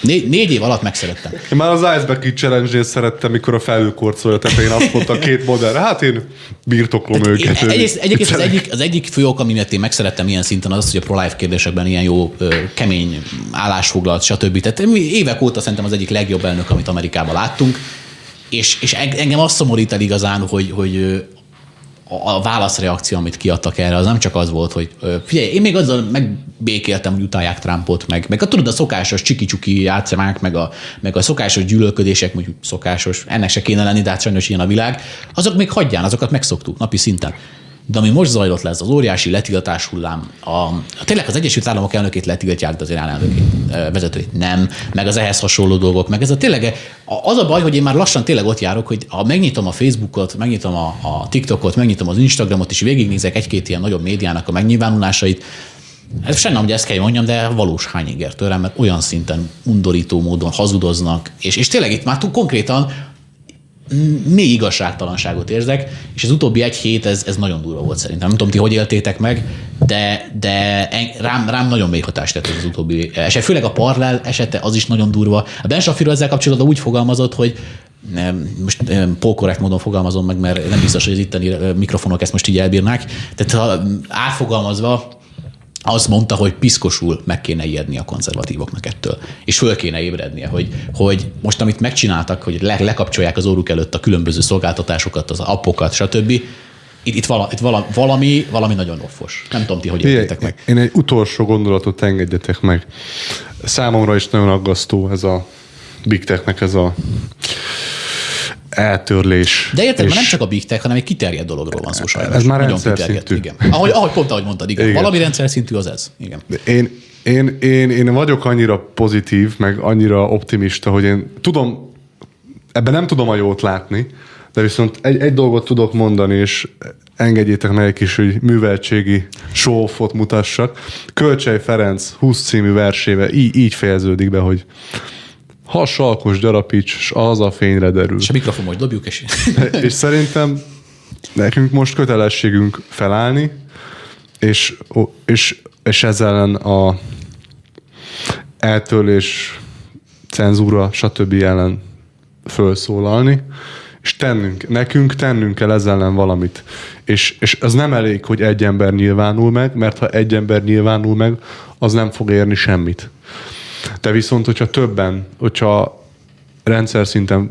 Négy, négy év alatt megszerettem. Én már az Iceberg challenge szerettem, mikor a felülkorcolja tetején azt mondta két modell, hát én birtoklom őket. Én, egyrészt, egyébként az egyik, az egyik ok, ami miatt én megszerettem ilyen szinten, az, az, hogy a pro-life kérdésekben ilyen jó, kemény állásfoglalt, stb. Tehát évek óta szerintem az egyik legjobb elnök, amit Amerikában láttunk, és, és eng- engem azt szomorít el igazán, hogy, hogy a válaszreakció, amit kiadtak erre, az nem csak az volt, hogy figyelj, én még azzal megbékéltem, hogy utálják Trumpot, meg, meg a, tudod, a szokásos csiki-csuki játszamák, meg a, meg a szokásos gyűlölködések, mondjuk szokásos, ennek se kéne lenni, de hát sajnos ilyen a világ, azok még hagyján, azokat megszoktuk napi szinten. De ami most zajlott lesz, az óriási letiltás hullám, a, tényleg az Egyesült Államok elnökét letiltják, de az Irán elnökét, vezetőit nem, meg az ehhez hasonló dolgok, meg ez a tényleg, az a baj, hogy én már lassan tényleg ott járok, hogy ha megnyitom a Facebookot, megnyitom a, a TikTokot, megnyitom az Instagramot, és végignézek egy-két ilyen nagyobb médiának a megnyilvánulásait, ez nem, hogy ezt kell mondjam, de valós hányinger tőlem, mert olyan szinten undorító módon hazudoznak, és, és tényleg itt már túl konkrétan mély igazságtalanságot érzek, és az utóbbi egy hét ez, ez nagyon durva volt szerintem. Nem tudom, ti hogy éltétek meg, de, de rám, rám nagyon mély hatást tett az utóbbi eset. Főleg a parlel esete, az is nagyon durva. A Ben Shapiro ezzel kapcsolatban úgy fogalmazott, hogy nem, most pókorrekt módon fogalmazom meg, mert nem biztos, hogy az itteni mikrofonok ezt most így elbírnák. Tehát ha átfogalmazva, azt mondta, hogy piszkosul meg kéne ijedni a konzervatívoknak ettől. És föl kéne ébrednie, hogy, hogy most amit megcsináltak, hogy le, lekapcsolják az óruk előtt a különböző szolgáltatásokat, az appokat, stb. Itt, itt, vala, itt vala, valami, valami nagyon offos. Nem tudom ti, hogy értétek meg. Én egy utolsó gondolatot engedjetek meg. Számomra is nagyon aggasztó ez a Big Technek ez a eltörlés. De érted, és... nem csak a Big Tech, hanem egy kiterjedt dologról van szó sajnos. Ez már Nagyon rendszer szintű. Igen. Ahogy, ahogy pont ahogy mondtad, igen. igen. Valami rendszer szintű az ez. Igen. Én, én, én, én vagyok annyira pozitív, meg annyira optimista, hogy én tudom, ebben nem tudom a jót látni, de viszont egy, egy dolgot tudok mondani, és engedjétek meg egy kis hogy műveltségi show mutassak. Kölcsei Ferenc 20 című versével így, így fejeződik be, hogy ha salkos gyarapíts, és az a fényre derül. És a mikrofon majd dobjuk, és... és szerintem nekünk most kötelességünk felállni, és, és, és ezzel ellen a eltörlés, cenzúra, stb. ellen felszólalni, és tennünk, nekünk tennünk kell ezzel ellen valamit. És, és az nem elég, hogy egy ember nyilvánul meg, mert ha egy ember nyilvánul meg, az nem fog érni semmit. De viszont, hogyha többen, hogyha rendszer szinten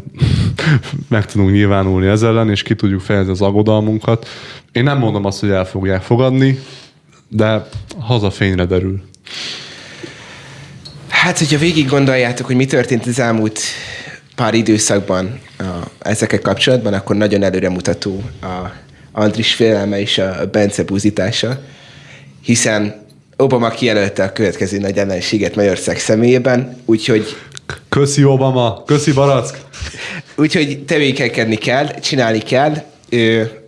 meg tudunk nyilvánulni ezzel ellen, és ki tudjuk fejezni az aggodalmunkat. Én nem mondom azt, hogy el fogják fogadni, de hazafényre derül. Hát, hogyha végig gondoljátok, hogy mi történt az elmúlt pár időszakban a, ezekkel kapcsolatban, akkor nagyon előremutató a Andris félelme és a Bence buzítása, hiszen Obama kijelölte a következő nagy ellenséget Magyarország személyében, úgyhogy... Köszi Obama, köszi Barack! Úgyhogy tevékenykedni kell, csinálni kell.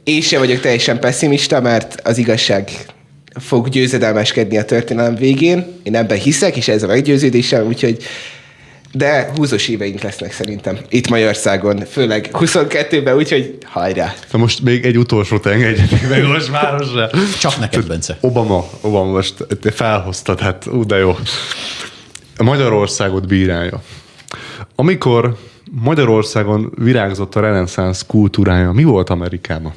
Én sem vagyok teljesen pessimista, mert az igazság fog győzedelmeskedni a történelem végén. Én ebben hiszek, és ez a meggyőződésem, úgyhogy de húzós éveink lesznek szerintem itt Magyarországon, főleg 22-ben, úgyhogy hajrá! Na most még egy utolsót engedjetek meg most városra. Csak neked, Bence. Obama, Obama most te felhoztad, hát ú, de jó. A Magyarországot bírálja. Amikor Magyarországon virágzott a reneszánsz kultúrája, mi volt Amerikában?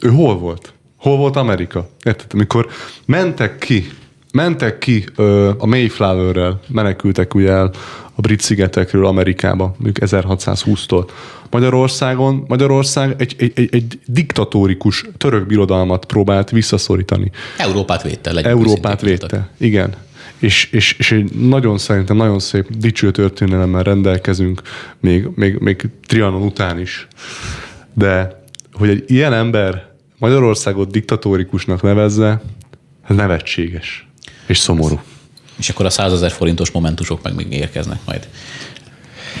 Ő hol volt? Hol volt Amerika? Érted? Amikor mentek ki, mentek ki ö, a Mayflower-rel, menekültek ugye el a brit szigetekről Amerikába, mondjuk 1620-tól. Magyarországon, Magyarország egy, egy, egy, egy diktatórikus török birodalmat próbált visszaszorítani. Európát védte. Európát védte, igen. És, és, és egy nagyon szerintem nagyon szép dicső történelemmel rendelkezünk, még, még, még Trianon után is. De hogy egy ilyen ember Magyarországot diktatórikusnak nevezze, ez nevetséges és szomorú és akkor a százezer forintos momentusok meg még érkeznek majd.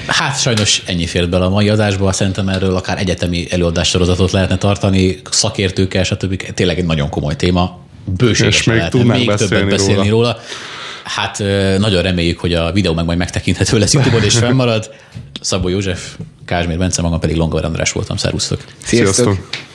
Hát sajnos ennyi fért bele a mai adásba, szerintem erről akár egyetemi előadássorozatot lehetne tartani, szakértőkkel, stb. Tényleg egy nagyon komoly téma. Bőségesen még, lehetne még többet beszélni róla. róla. Hát nagyon reméljük, hogy a videó meg majd megtekinthető lesz YouTube-on és fennmarad. Szabó József, Kázsmér Bence, magam pedig Longa András voltam. Szervusztok! Sziasztok! Sziasztok.